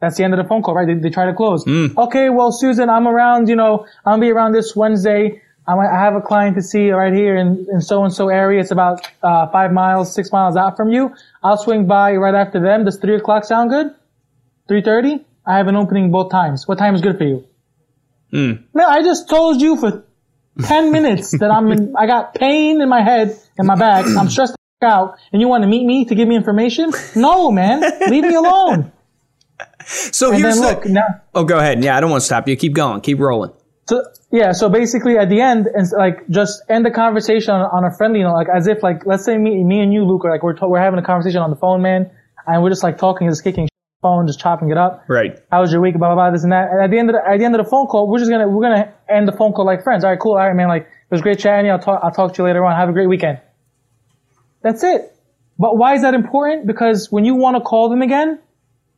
C: That's the end of the phone call, right? They, they try to close. Okay, well, Susan, I'm around, you know, I'll be around this Wednesday. I might- I have a client to see right here in, in so-and-so area. It's about, uh, five miles, six miles out from you. I'll swing by right after them. Does three o'clock sound good? 3.30? I have an opening both times. What time is good for you? Man, I just told you for 10 minutes that I'm in, I got pain in my head and my back. I'm stressed out and you want to meet me to give me information? No, man. Leave me alone.
B: So
C: And
B: here's
C: then
B: the.
C: now,
B: oh, go ahead. Yeah, I don't want to stop you. Keep going. Keep rolling.
C: so, yeah, so basically at the end, and like just end the conversation on, on a friendly note, like as if like, let's say me, me and you, Luke, are like, we're, we're having a conversation on the phone, man, and we're just like talking, and just kicking shit on the phone, just chopping it up.
B: Right.
C: How was your week? Blah, blah, blah, this and that. And at the end of the, at the end of the phone call, we're just gonna, we're gonna end the phone call like friends. All right, cool. All right, man. Like, it was great chatting. I'll talk, I'll talk to you later on. Have a great weekend. That's it. But why is that important? Because when you want to call them again,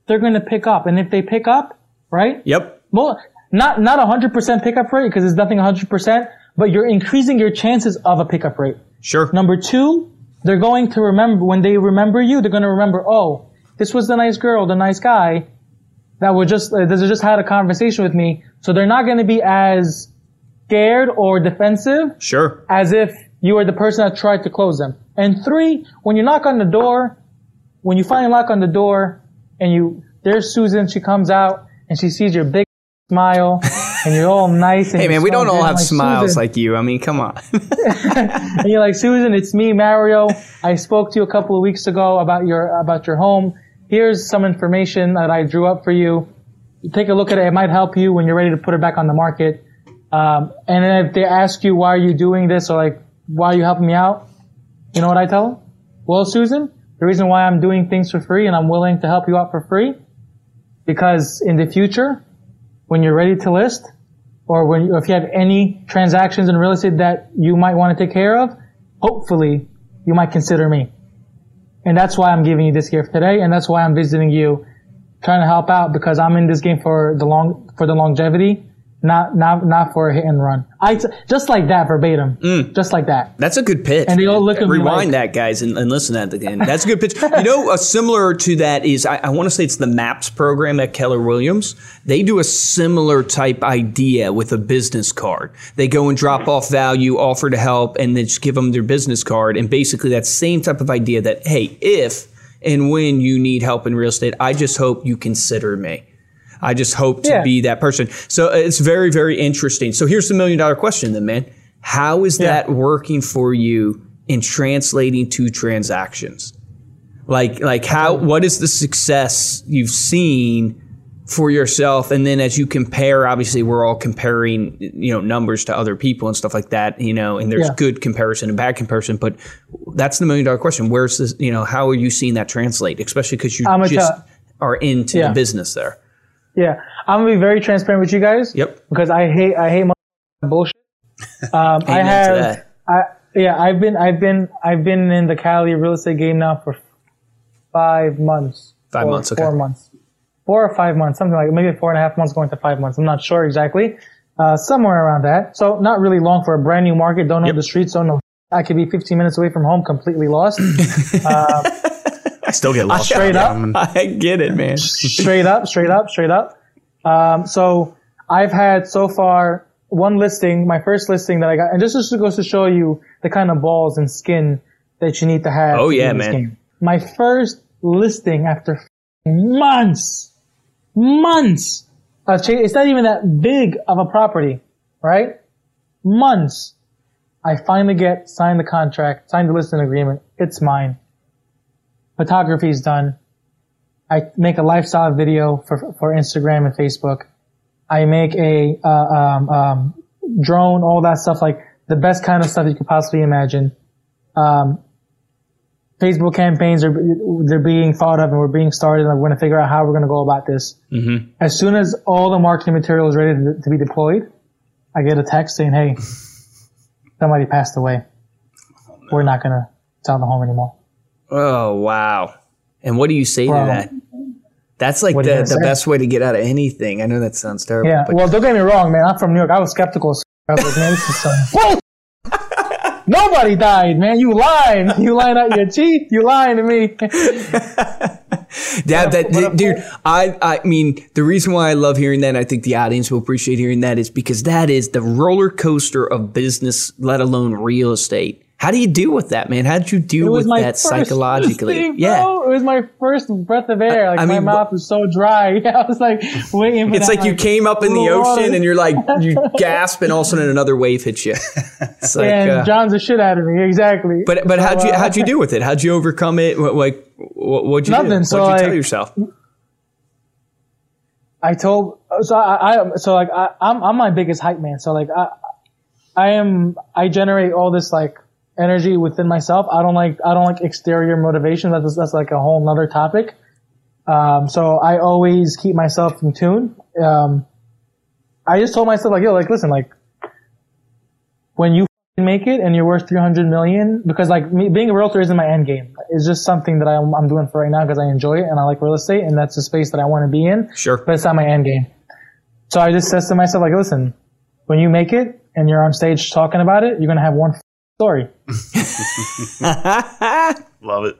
C: they're gonna pick up. And if they pick up, right?
B: Yep.
C: Well, not, not a hundred percent pickup rate because there's nothing a hundred percent, but you're increasing your chances of a pickup rate.
B: Sure.
C: Number two, they're going to remember, when they remember you, they're going to remember, oh, this was the nice girl, the nice guy that would just, uh, that just had a conversation with me. So they're not going to be as scared or defensive
B: Sure.
C: as if you were the person that tried to close them. And three, when you knock on the door, when you finally knock on the door and you, there's Susan, she comes out and she sees your big smile and you're all nice. And
B: Hey man, we don't all have
C: like,
B: smiles
C: "Susan,
B: like you. I mean, come on.
C: and you're like, Susan, it's me, Mario. I spoke to you a couple of weeks ago about your about your home. Here's some information that I drew up for you. Take a look at it. It might help you when you're ready to put it back on the market. Um, and then if they ask you why are you doing this or like why are you helping me out, you know what I tell them? Well, Susan, the reason why I'm doing things for free and I'm willing to help you out for free, because in the future, when you're ready to list, or when if you have any transactions in real estate that you might want to take care of, hopefully you might consider me. And that's why I'm giving you this gift today, and that's why I'm visiting you, trying to help out because I'm in this game for the long for the longevity, not not not for a hit and run. I t- just like that verbatim, mm. just like that.
B: That's a good pitch.
C: And they all look at me
B: Rewind
C: like-
B: that, guys, and, and listen to that again. That's a good pitch. you know, a similar to that is I, I want to say it's the MAPS program at Keller Williams. They do a similar type idea with a business card. They go and drop off value, offer to help, and then just give them their business card. And basically, that same type of idea that hey, if and when you need help in real estate, I just hope you consider me. I just hope to
C: Yeah.
B: be that person. So uh, it's very, very interesting. So here's the million dollar question then, man. How is
C: Yeah.
B: that working for you in translating to transactions? Like, like how, what is the success you've seen for yourself? And then as you compare, obviously we're all comparing, you know, numbers to other people and stuff like that, you know, and there's
C: Yeah.
B: good comparison and bad comparison, but that's the million dollar question. Where's this, you know, how are you seeing that translate? Especially because you
C: I'm
B: just
C: tell-
B: are into the business there.
C: Yeah, I'm gonna be very transparent with you guys.
B: Yep.
C: Because I hate I hate my bullshit. Um, I have. I yeah I've been I've been I've been in the Cali real estate game now for five months.
B: Five months, okay.
C: Four months. Four or five months, something like maybe four and a half months going to five months. I'm not sure exactly. Uh, somewhere around that. So not really long for a brand new market. Don't know the streets. Don't know. I could be 15 minutes away from home, completely lost.
A: I still get lost.
C: straight up.
B: I get it, man.
C: straight up, straight up, straight up. Um, so I've had so far one listing, my first listing that I got, and this just goes to show you the kind of balls and skin that you need to have.
B: Oh, yeah, man.
C: game. My first listing after months months of It's not even that big of a property, right? Months. I finally get signed the contract, signed the listing agreement. It's mine. Photography's done. I make a lifestyle video for for Instagram and Facebook. I make a uh, um, um, drone, all that stuff, like the best kind of stuff you could possibly imagine. Um, Facebook campaigns are they're being thought of and we're being started and we're going to figure out how we're going to go about this. Mm-hmm. As soon as all the marketing material is ready to, to, be deployed, I get a text saying, "Hey, somebody passed away. Oh, no. We're not going to sell the home anymore."
B: Oh wow! And what do you say to that? That's like the, the best way to get out of anything. I know that sounds terrible.
C: Yeah. well, don't get me wrong, man. I'm from New York. I was skeptical. I was like, man, this is some Nobody died, man. You lying. You lying out your teeth. You lying to me.
B: Yeah, that, dude, I, I mean, the reason why I love hearing that, I think the audience will appreciate hearing that, is because that is the roller coaster of business, let alone real estate. How do you deal with that, man? How did you deal with that psychologically?
C: Thing, yeah, it was my first breath of air. Like I mean, my mouth was so dry. I was like waiting.
B: it's
C: like
B: you came up in the ocean and you're like you gasp, and all of a sudden another wave hits you.
C: It's like, and uh, John's the shit out of me, exactly.
B: But but how'd you uh, how'd you deal with it? How'd you overcome it? What, like what, what'd you nothing. Do? So what'd you like, tell yourself?
C: I told so I, I so like I, I'm I'm my biggest hype man. So like I I am I generate all this like energy within myself. I don't like, I don't like exterior motivation. That's, that's like a whole nother topic. Um, so I always keep myself in tune. Um, I just told myself like, yo, like, listen, like, when you make it and you're worth 300 million, because like me, being a realtor isn't my end game. It's just something that I'm, I'm doing for right now because I enjoy it and I like real estate and that's the space that I want to be in.
B: Sure.
C: But it's not my end game. So I just says to myself like, listen, when you make it and you're on stage talking about it, you're going to have one story.
A: Love it.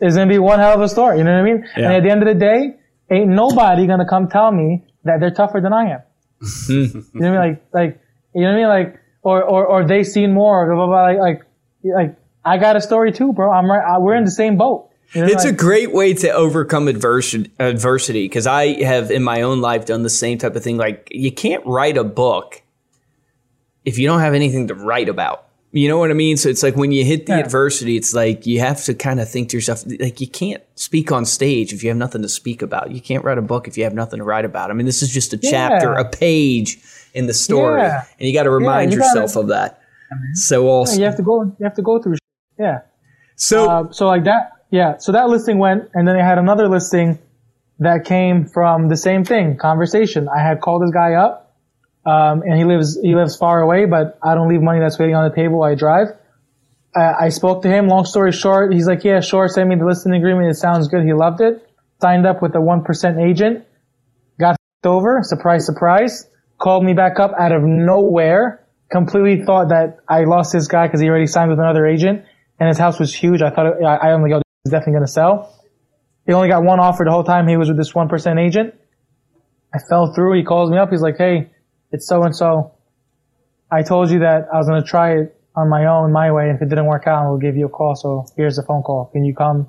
C: It's gonna be one hell of a story. You know what I mean? Yeah. And at the end of the day, ain't nobody gonna come tell me that they're tougher than I am. you know what I mean? Like, like, you know what I mean? Like, or, or, or they seen more, blah, blah, blah, like, like, like, I got a story too, bro. I'm right. I, we're in the same boat.
B: You know, it's like, a great way to overcome adversity adversity because I have in my own life done the same type of thing. Like you can't write a book if you don't have anything to write about. You know what I mean? So it's like when you hit the yeah. adversity, it's like you have to kind of think to yourself, like you can't speak on stage if you have nothing to speak about. You can't write a book if you have nothing to write about. I mean, this is just a chapter, a page in the story, yeah. and you got to remind you yourself gotta, of that. So also,
C: you have to go. You have to go through. Yeah. So uh, so like that. Yeah. So that listing went, and then they had another listing that came from the same thing, conversation. I had called this guy up um, and he lives he lives far away, but I don't leave money that's waiting on the table. I drive. Uh, I spoke to him. Long story short, he's like, "Yeah, sure. Send me the listing agreement. It sounds good." He loved it. Signed up with a one percent agent. Got over. Surprise, surprise. Called me back up out of nowhere. Completely thought that I lost this guy because he already signed with another agent, and his house was huge. I thought it, I, I only got he's definitely going to sell. He only got one offer the whole time he was with this one percent agent. I fell through. He calls me up. He's like, "Hey." It's so and so. I told you that I was going to try it on my own, my way. If it didn't work out, we'll give you a call. So here's the phone call. Can you come?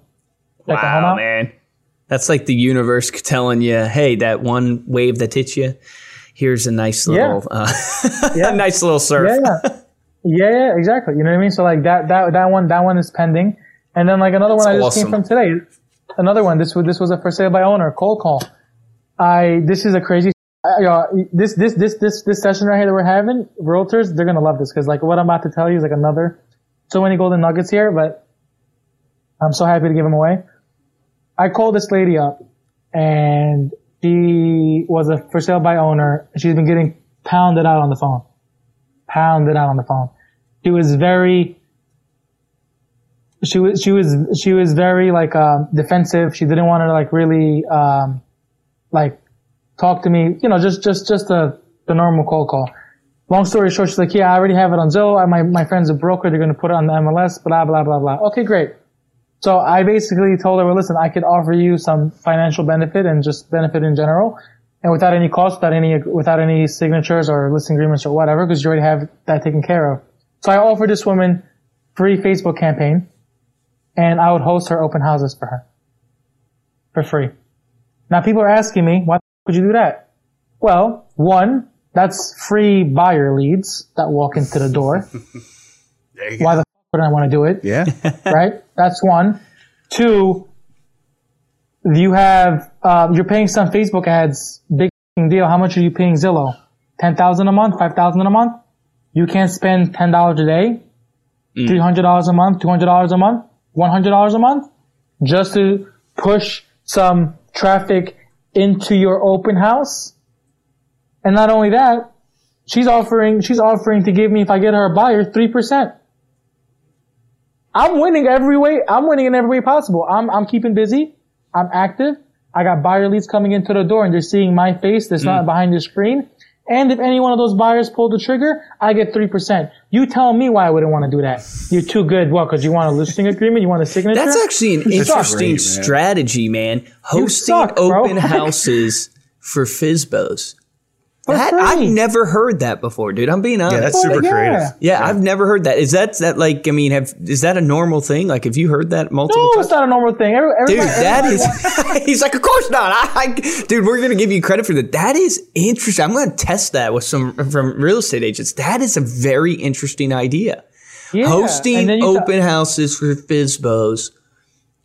B: Wow, man. That's like the universe telling you, hey, that one wave that hits you, here's a nice little, yeah. Uh, yeah. nice little surf.
C: Yeah, yeah. yeah, yeah, exactly. You know what I mean? So like that, that, that one, that one is pending. And then like another That's one I just awesome. came from today. Another one. This was, this was a for sale by owner, cold call. I, this is a crazy uh, this this this this this session right here that we're having, realtors, they're gonna love this because like what I'm about to tell you is like another so many golden nuggets here, but I'm so happy to give them away. I called this lady up, and she was a for sale by owner. She's been getting pounded out on the phone, pounded out on the phone. She was very. She was she was she was very like uh, defensive. She didn't want to like really um, like talk to me, you know, just, just, just the, the normal cold call. Long story short, she's like, yeah, I already have it on Zillow. My, my friend's a broker. They're going to put it on the MLS, blah, blah, blah, blah. Okay, great. So I basically told her, well, listen, I could offer you some financial benefit and just benefit in general. And without any cost, without any, without any signatures or listing agreements or whatever, because you already have that taken care of. So I offered this woman free Facebook campaign and I would host her open houses for her for free. Now people are asking me, why would you do that? Well, one, that's free buyer leads that walk into the door.
A: There go.
C: Why the f- would I want to do it?
A: Yeah.
C: right? That's one. Two, you have uh, you're paying some Facebook ads. Big deal. How much are you paying Zillow? Ten thousand a month? Five thousand a month? You can't spend ten dollars a day, three hundred dollars a month, two hundred dollars a month, one hundred dollars a month, just to push some traffic into your open house. And not only that, she's offering she's offering to give me if I get her a buyer three percent. I'm winning every way. I'm winning in every way possible. I'm I'm keeping busy. I'm active. I got buyer leads coming into the door and they're seeing my face that's mm. not behind the screen. And if any one of those buyers pull the trigger, I get 3%. You tell me why I wouldn't want to do that. You're too good. Well, Cause you want a listing agreement? You want a signature?
B: That's actually an
C: You
B: interesting
A: man.
B: strategy, man. Hosting
C: suck,
B: open houses for FSBOs.
C: For
B: That,
C: free.
B: I've never heard that before, dude. I'm being honest.
A: Yeah, that's super
C: yeah.
A: creative.
B: Yeah, I've never heard that. Is that that like? I mean, have is that a normal thing? Like, have you heard that multiple
C: No,
B: times?
C: it's not a normal thing. Every,
B: Dude,
C: everybody-
B: that he's like, of course not. I, I, dude, we're gonna give you credit for that. That is interesting. I'm gonna test that with some from real estate agents. That is a very interesting idea.
C: Yeah.
B: Hosting
C: And then
B: open houses for FSBOs.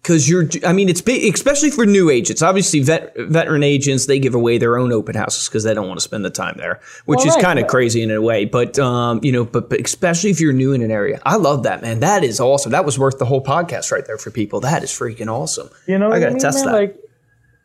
B: Because you're, I mean, it's big, especially for new agents. Obviously, vet, veteran agents they give away their own open houses because they don't want to spend the time there, which
C: Well,
B: is
C: right,
B: kind of crazy in a way. But um, you know, but, but especially if you're new in an area, I love that man. That is awesome. That was worth the whole podcast right there for people. That is freaking awesome.
C: You know,
B: I gotta
C: mean,
B: test
C: man?
B: that.
C: Like,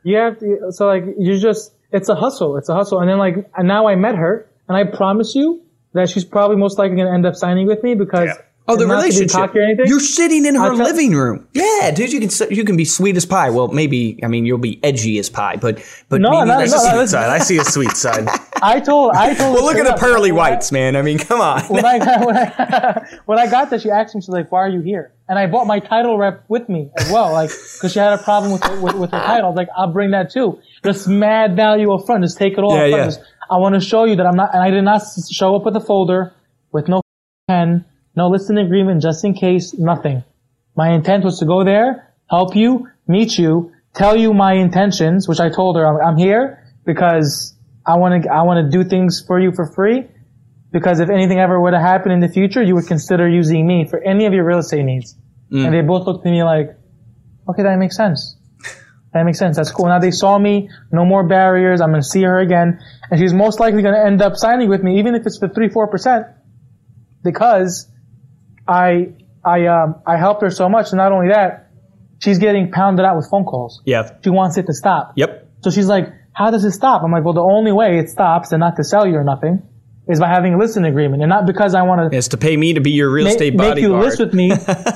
C: you have to. So like, you just. It's a hustle. It's a hustle. And then like, and now I met her, and I promise you that she's probably most likely going to end up signing with me because.
A: Yeah.
B: Oh, the
C: not to be
B: relationship.
C: or anything,
B: You're sitting in her
C: tell-
B: living room. Yeah, dude, you can you can be sweet as pie. Well, maybe I mean you'll be edgy as pie, but but
C: No,
B: maybe
C: no,
B: that's
C: no, no,
A: Sweet side. I see a sweet side.
C: I told. I told.
B: well, look at the pearly
C: I-
B: whites, man. I mean, come on.
C: when I got when I, when I got there, she asked me, she's like, "Why are you here?" And I bought my title rep with me as well, like because she had a problem with, with with her title. I was like, "I'll bring that too." Just mad value up front. Just take it all.
B: Yeah, yeah.
C: Just, I want to show you that I'm not, and I did not show up with a folder with no pen, no listing agreement, just in case, nothing. My intent was to go there, help you, meet you, tell you my intentions, which I told her I'm, I'm here because I want to I want to do things for you for free because if anything ever were to happen in the future, you would consider using me for any of your real estate needs. Mm. And they both looked at me like, okay, that makes sense. That makes sense. That's cool. Now they saw me, no more barriers. I'm going to see her again. And she's most likely going to end up signing with me, even if it's for three, four percent, because I, I, um, I helped her so much. And not only that, she's getting pounded out with phone calls.
B: yeah.
C: She wants it to stop.
B: Yep.
C: So she's like, how does it stop? I'm like, well, the only way it stops and not to sell you or nothing is by having a listing agreement and not because I want to
B: It's to pay me to be your real
C: make,
B: estate
C: make you list with me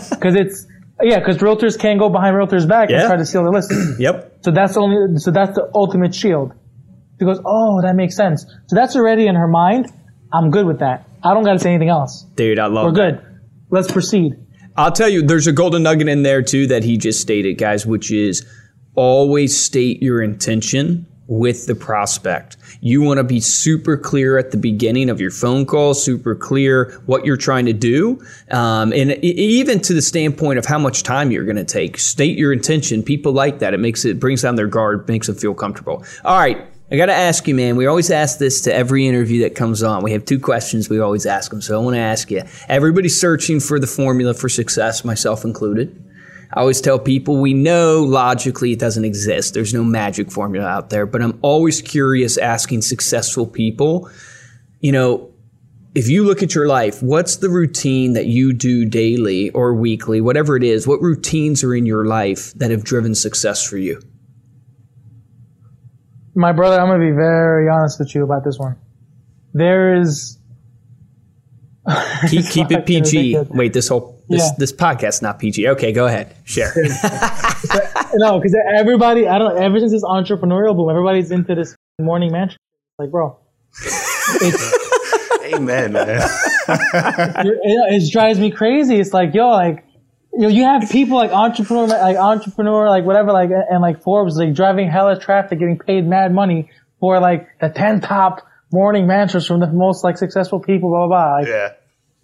C: because it's, yeah, because realtors can't go behind realtors' back
B: Yeah.
C: and try to steal the listing.
B: Yep.
C: So that's the only, so that's the ultimate shield. She goes, oh, that makes sense. So that's already in her mind. I'm good with that. I don't got to say anything else.
B: Dude, I love
C: We're
B: that.
C: good. Let's proceed.
B: I'll tell you, there's a golden nugget in there too that he just stated, guys, which is always state your intention with the prospect. You want to be super clear at the beginning of your phone call, super clear what you're trying to do, um, and even to the standpoint of how much time you're going to take. State your intention. People like that. It makes it brings down their guard, makes them feel comfortable. All right. I got to ask you, man. We always ask this to every interview that comes on. We have two questions we always ask them. So I want to ask you everybody's searching for the formula for success, myself included. I always tell people we know logically it doesn't exist. There's no magic formula out there, but I'm always curious asking successful people, you know, if you look at your life, what's the routine that you do daily or weekly, whatever it is, what routines are in your life that have driven success for you?
C: My brother, I'm going to be very honest with you about this one. There is,
B: Keep, keep it PG. Wait, this whole this
C: Yeah.
B: this podcast's not PG. Okay, go ahead. Share.
C: no, because everybody, I don't, ever since this entrepreneurial boom, everybody's into this morning mantra. Like, bro, it's,
A: Amen, man.
C: it, it drives me crazy. It's like, yo, like, you know, you have people like entrepreneur, like entrepreneur, like whatever, like, and like Forbes, like driving hella traffic, getting paid mad money for like the 10 top morning mantras from the most like successful people, blah, blah, blah. Like,
A: Yeah.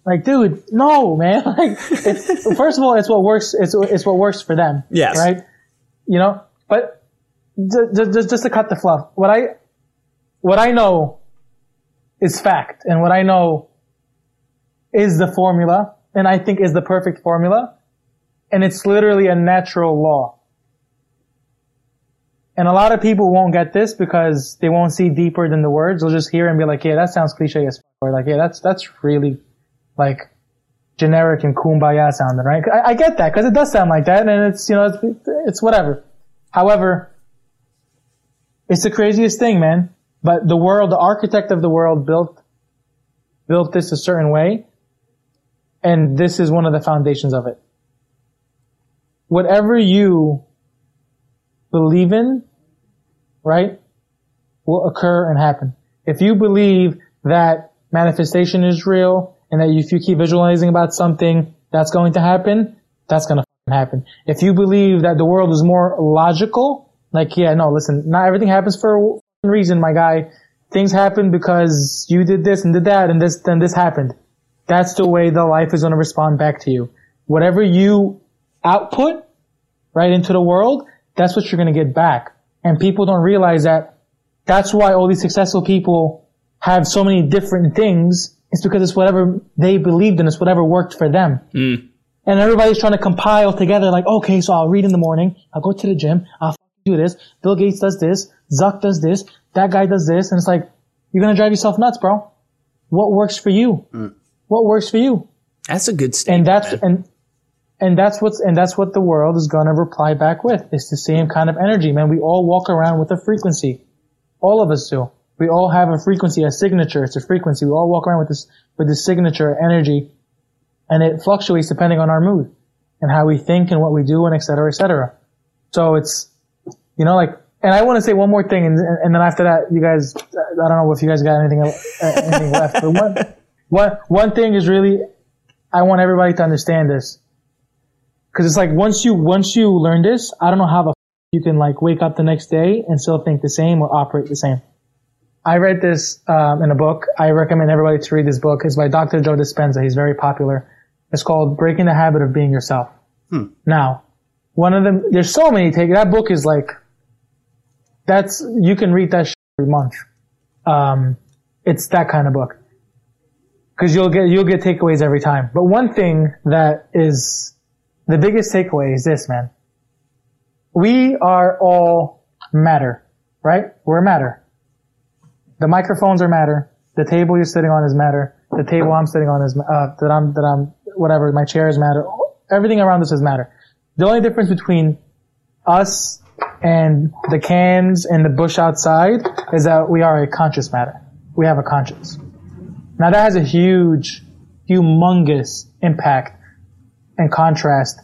C: like, dude, no, man. Like, it's, first of all, it's what works, it's, it's what works for them.
B: Yes.
C: Right? You know, but just, just, just to cut the fluff, what I, what I know is fact and what I know is the formula and I think is the perfect formula. And it's literally a natural law. And a lot of people won't get this because they won't see deeper than the words. They'll just hear and be like, yeah, that sounds cliche as fuck. Or like, yeah, that's, that's really like generic and kumbaya sounding, right? I, I get that because it does sound like that and it's, you know, it's, it's whatever. However, it's the craziest thing, man. But the world, the architect of the world built, built this a certain way. And this is one of the foundations of it. Whatever you believe in, right, will occur and happen. If you believe that manifestation is real and that if you keep visualizing about something, that's going to happen, that's going to happen. If you believe that the world is more logical, like, yeah, no, listen, not everything happens for a reason, my guy. Things happen because you did this and did that and this, then this happened. That's the way the life is going to respond back to you. Whatever you output right into the world, that's what you're going to get back. And people don't realize that that's why all these successful people have so many different things. It's because it's whatever they believed in. It's whatever worked for them.
B: Mm.
C: And everybody's trying to compile together like, okay, so I'll read in the morning. I'll go to the gym. I'll do this. Bill Gates does this. Zuck does this. That guy does this. And it's like, you're going to drive yourself nuts, bro. What works for you?
A: Mm.
C: What works for you?
B: That's a good statement.
C: And that's,
B: man.
C: and, and that's what's, and that's what the world is going to reply back with. It's the same kind of energy, man. We all walk around with a frequency. All of us do. We all have a frequency, a signature. It's a frequency. We all walk around with this, with this signature energy and it fluctuates depending on our mood and how we think and what we do and et cetera, et cetera. So it's, you know, like, and I want to say one more thing, and, and then after that, you guys, I don't know if you guys got anything, uh, anything left, but one, one, one thing is really, I want everybody to understand this. Cause it's like once you, once you learn this, I don't know how the f- you can like wake up the next day and still think the same or operate the same. I read this, um, in a book. I recommend everybody to read this book. It's by Dr. Joe Dispenza. He's very popular. It's called Breaking the Habit of Being Yourself.
A: Hmm.
C: Now, one of them, there's so many take, that book is like, that's, you can read that every month. Um, it's that kind of book. Cause you'll get, you'll get takeaways every time. But one thing that is the biggest takeaway is this, man. We are all matter, right? We're matter. The microphones are matter. The table you're sitting on is matter. The table I'm sitting on is, uh, that I'm, that I'm, whatever, my chair is matter. Everything around us is matter. The only difference between us and the cans and the bush outside is that we are a conscious matter. We have a conscience. Now that has a huge, humongous impact and contrast.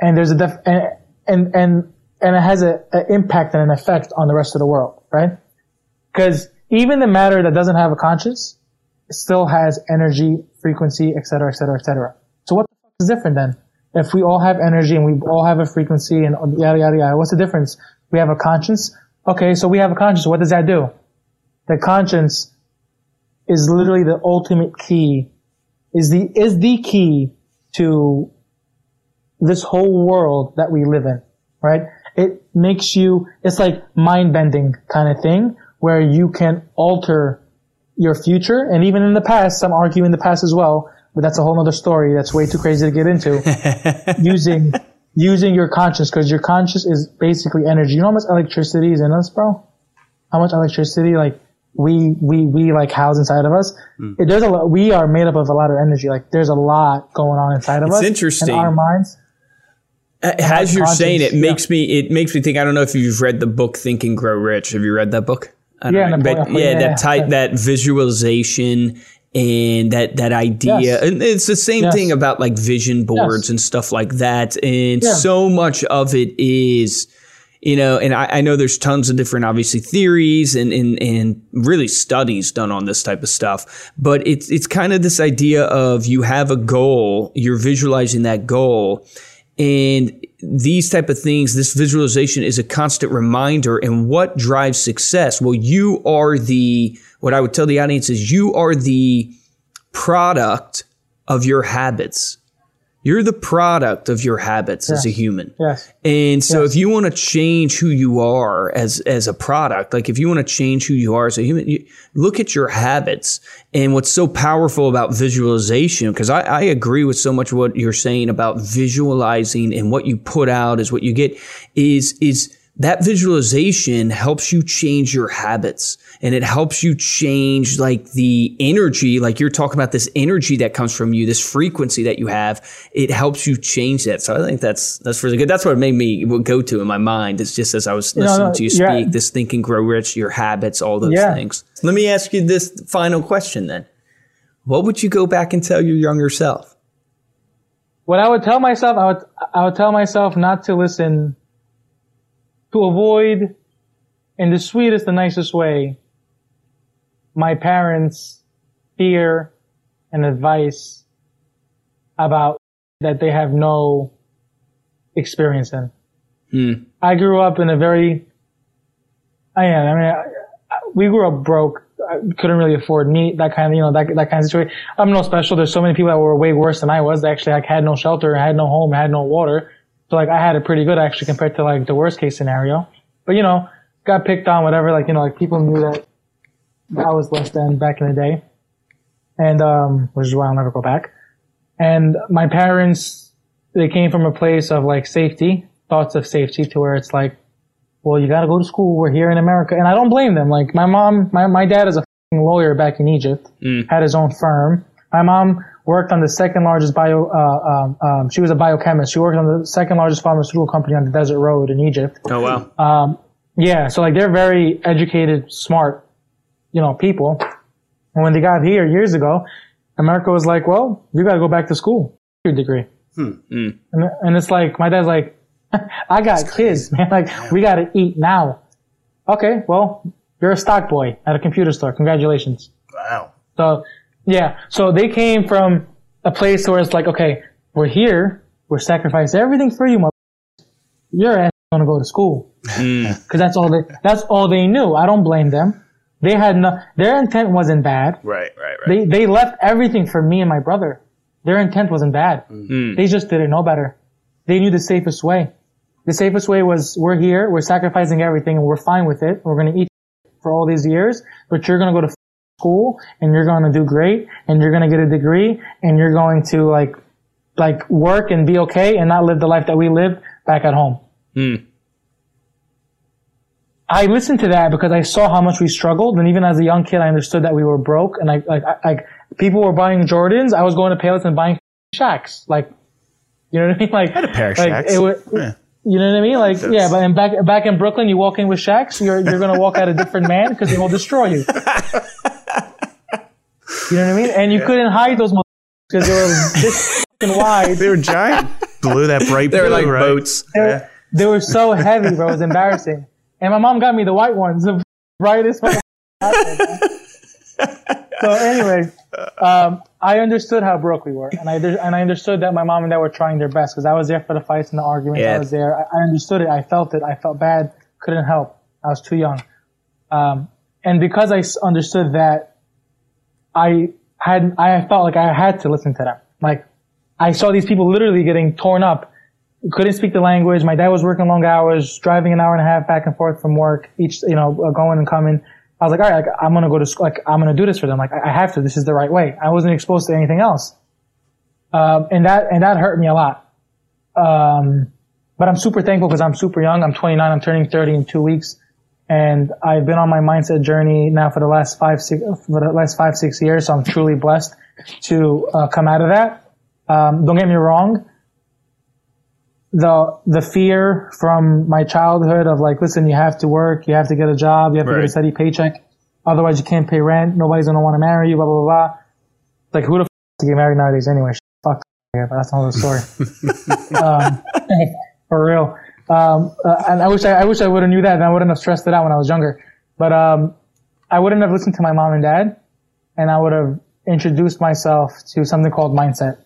C: And there's a def- and, and, and, and it has an impact and an effect on the rest of the world, right? Because even the matter that doesn't have a conscience still has energy, frequency, et cetera, et cetera, et cetera. So what the fuck is different then? If we all have energy and we all have a frequency and yada, yada, yada, what's the difference? We have a conscience. Okay, so we have a conscience. What does that do? The conscience is literally the ultimate key, is the, is the key to this whole world that we live in, right? It makes you, it's like mind bending kind of thing where you can alter your future. And even in the past, some argue in the past as well, but that's a whole other story. That's way too crazy to get into. using, using your conscience, cause your conscience is basically energy. You know how much electricity is in us, bro? How much electricity, like, we, we, we like house inside of us.
A: Mm.
C: It, there's a lot, we are made up of a lot of energy. Like there's a lot going on inside of
B: It's
C: us.
B: interesting.
C: In our minds.
B: Uh, as you're saying, it
C: yeah.
B: makes me it makes me think. I don't know if you've read the book Think and Grow Rich. Have you read that book?
C: Yeah,
B: know. But yeah,
C: yeah,
B: that type, that visualization, and that that idea,
C: Yes.
B: and it's the same
C: Yes.
B: thing about like vision boards
C: Yes.
B: and stuff like that. And
C: Yeah.
B: so much of it is, you know, and I, I know there's tons of different, obviously, theories and, and and really studies done on this type of stuff. But it's it's kind of this idea of you have a goal, you're visualizing that goal, and these type of things this visualization is a constant reminder. And what drives success? Well you are the what i would tell the audience is you are the product of your habits You're the product of your habits as a human.
C: Yes.
B: And so if you want to change who you are as as a product, like if you want to change who you are as a human, you look at your habits. And what's so powerful about visualization, because I, I agree with so much what you're saying about visualizing and what you put out is what you get, is is that visualization helps you change your habits and it helps you change like the energy like you're talking about this energy that comes from you this frequency that you have it helps you change that. So i think that's that's really good. That's what made me go to in my mind it's just as i was listening
C: no,
B: to you speak this think and grow rich your habits all those
C: Yeah.
B: things. Let me ask you this final question then. What would you go back and tell your younger self?
C: What I would tell myself, I would, I would tell myself not to listen, to avoid, in the sweetest and nicest way, my parents' fear and advice about that they have no experience in. Hmm. I grew up in a very, I am, I mean, I, I- we grew up broke. I couldn't really afford meat, that kind of, you know, that, that kind of situation. I'm no special. There's so many people that were way worse than I was. They actually like had no shelter, had no home, had no water. So like I had it pretty good actually compared to like the worst case scenario. But you know, got picked on, whatever. Like, you know, like people knew that I was less than back in the day. And, um, which is why I'll never go back. And my parents, they came from a place of like safety, thoughts of safety to where it's like, well, you gotta go to school. We're here in America. And I don't blame them. Like my mom, my, my dad is a f***ing lawyer back in Egypt, had his own firm. My mom worked on the second largest bio, uh, um, um, she was a biochemist. She worked on the second largest pharmaceutical company on the desert road in Egypt.
B: oh wow
C: Yeah, so like they're very educated, smart, you know, people. And when they got here years ago, America was like, well, you gotta go back to school, your degree. Hmm, hmm. And, and it's like, my dad's like, I got kids, man. Like, we gotta eat now. Okay, well, you're a stock boy at a computer store. Congratulations.
A: Wow.
C: So, yeah. So they came from a place where it's like, okay, we're here. We're sacrificing everything for you, mother. Your ass is gonna go to school. Hmm. Cause that's all they, that's all they knew. I don't blame them. They had no, their intent wasn't bad.
A: Right, right, right.
C: They, they left everything for me and my brother. Their intent wasn't bad. Mm. Mm. They just didn't know better. They knew the safest way. The safest way was we're here, we're sacrificing everything, and we're fine with it. We're gonna eat for all these years, but you're gonna go to school and you're gonna do great and you're gonna get a degree and you're going to like, like work and be okay and not live the life that we lived back at home. Mm. I listened to that because I saw how much we struggled, and even as a young kid, I understood that we were broke, and I like I, like people were buying Jordans. I was going to Payless and buying Shaqs, like you know what I mean? Like I
A: had a pair of
C: like,
A: Shaqs.
C: it wa-
A: Yeah.
C: You know what I mean? Like
A: That's-
C: yeah, but in back back in Brooklyn, you walk in with Shaqs, you're you're gonna walk out a different man because they will destroy you. You know what I mean? And you couldn't hide those because they were this fucking wide.
A: They were giant. Blue, that bright
B: they're
A: blue,
B: like
A: right?
B: boats
C: They were, they were so heavy, bro. It was embarrassing. And my mom got me the white ones, the brightest. so anyway, um, I understood how broke we were, and I and I understood that my mom and dad were trying their best because I was there for the fights and the arguments.
B: Yeah.
C: I was there. I, I understood it. I felt it. I felt bad. Couldn't help. I was too young. Um, and because I understood that, I had I felt like I had to listen to them. Like I saw these people literally getting torn up couldn't speak the language. My dad was working long hours, driving an hour and a half back and forth from work, each, you know, uh, going and coming. I was like, all right, like, I'm going to go to school. Like, I'm going to do this for them. Like, I I have to. This is the right way. I wasn't exposed to anything else. Um, and that, and that hurt me a lot. Um, but I'm super thankful because I'm super young. I'm 29. I'm turning 30 in two weeks. And I've been on my mindset journey now for the last five, six, for the last five, six years. So I'm truly blessed to uh, come out of that. Um, don't get me wrong the the fear from my childhood of like, listen, you have to work, you have to get a job, you have to get a steady paycheck, otherwise you can't pay rent. Nobody's gonna want to marry you. Blah blah blah. blah. Like who the f- to get married nowadays anyway? Fuck yeah, but that's another story. um, for real. Um, uh, and I wish I, I wish I would have knew that, and I wouldn't have stressed it out when I was younger. But um, I wouldn't have listened to my mom and dad, and I would have introduced myself to something called mindset.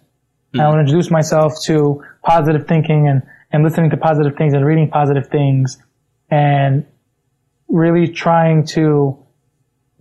C: And I would introduce myself to positive thinking and, and listening to positive things and reading positive things and really trying to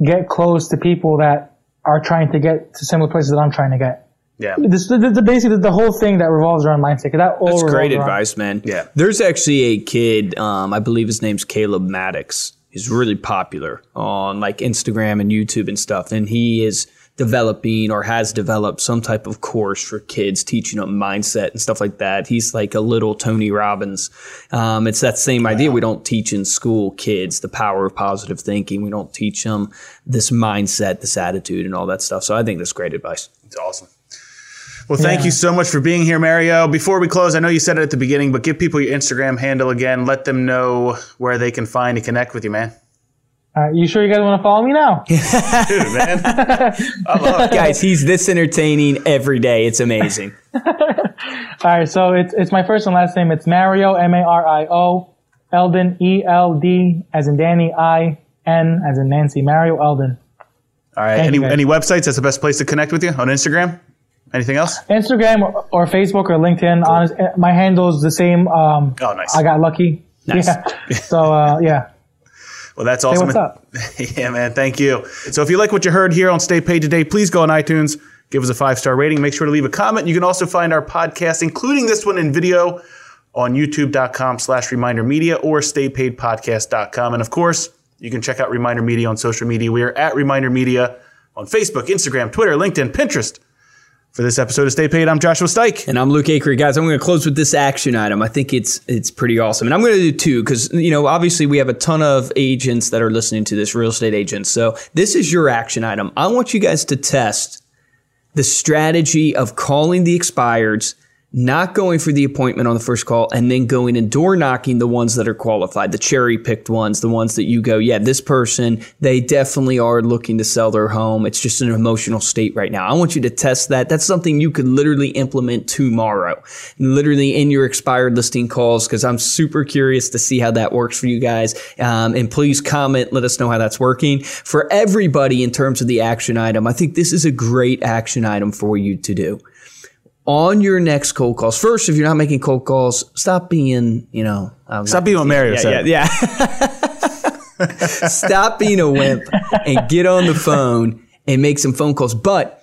C: get close to people that are trying to get to similar places that I'm trying to get.
A: Yeah.
C: This, the, the, basically the whole thing that revolves around mindset. That all
B: That's great
C: revolves around-
B: advice, man.
A: Yeah.
B: There's actually a kid, um, I believe his name's Caleb Maddox. He's really popular on like Instagram and YouTube and stuff. And he is developing or has developed some type of course for kids teaching them mindset and stuff like that. He's like a little Tony Robbins. Um, it's that same idea. We don't teach in school kids the power of positive thinking. We don't teach them this mindset, this attitude and all that stuff. So I think that's great advice.
A: It's awesome. Well, thank
C: Yeah.
A: you so much for being here, Mario. Before we close, I know you said it at the beginning, but give people your Instagram handle again. Let them know where they can find and connect with you, man.
C: All right, you sure you guys want to follow me now?
A: Dude, man. I love it.
B: Guys, he's this entertaining every day. It's amazing.
C: All right, so it's it's my first and last name. It's Mario M A R I O Eldin E L D as in Danny I N as in Nancy Mario Eldin.
A: All right.
C: Thank
A: Any, any websites? That's the best place to connect with you on Instagram? Anything else?
C: Instagram or, or Facebook or LinkedIn. Honest, eh, my handle is the same. Um,
A: Oh, nice.
C: I got lucky.
B: Nice.
C: Yeah. So uh, yeah.
A: Well, that's awesome.
C: what's up?
A: yeah, man. Thank you. So if you like what you heard here on Stay Paid Today, please go on iTunes, give us a five star rating. Make sure to leave a comment. You can also find our podcast, including this one in video, on youtube.com slash reminder media or staypaidpodcast.com. And of course, you can check out Reminder Media on social media. We are at Reminder Media on Facebook, Instagram, Twitter, LinkedIn, Pinterest. For this episode of Stay Paid, I'm Joshua Stike.
B: And I'm Luke Acree. Guys, I'm going to close with this action item. I think it's it's pretty awesome. And I'm going to do two because, you know, obviously we have a ton of agents that are listening to this, real estate agents. So this is your action item. I want you guys to test the strategy of calling the expireds, not going for the appointment on the first call, and then going and door knocking the ones that are qualified, the cherry picked ones, the ones that you go, yeah, this person, they definitely are looking to sell their home. It's just an emotional state right now. I want you to test that. That's something you could literally implement tomorrow, literally in your expired listing calls, because I'm super curious to see how that works for you guys. Um, and please comment, let us know how that's working. For everybody in terms of the action item, I think this is a great action item for you to do on your next cold calls. First, if you're not making cold calls, stop being, you know, I'm
A: Stop being what Mario said.
B: yeah, yeah. stop being a wimp and get on the phone and make some phone calls. But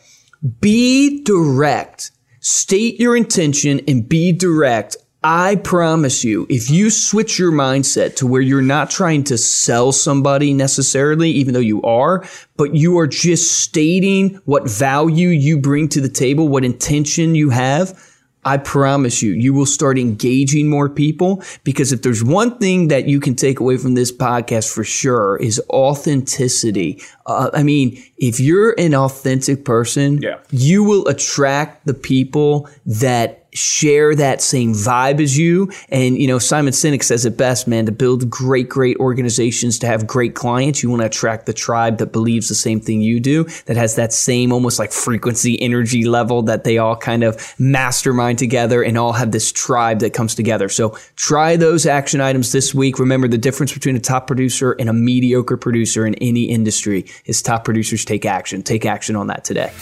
B: be direct. State your intention and be direct. I promise you, if you switch your mindset to where you're not trying to sell somebody necessarily, even though you are, but you are just stating what value you bring to the table, what intention you have, I promise you, you will start engaging more people because if there's one thing that you can take away from this podcast for sure is authenticity. Uh, I mean, if you're an authentic person,
A: Yeah.
B: you will attract the people that share that same vibe as you. And, you know, Simon Sinek says it best, man, to build great, great organizations, to have great clients, you want to attract the tribe that believes the same thing you do, that has that same almost like frequency energy level that they all kind of mastermind together and all have this tribe that comes together. So try those action items this week. Remember the difference between a top producer and a mediocre producer in any industry is top producers take action. Take action on that today.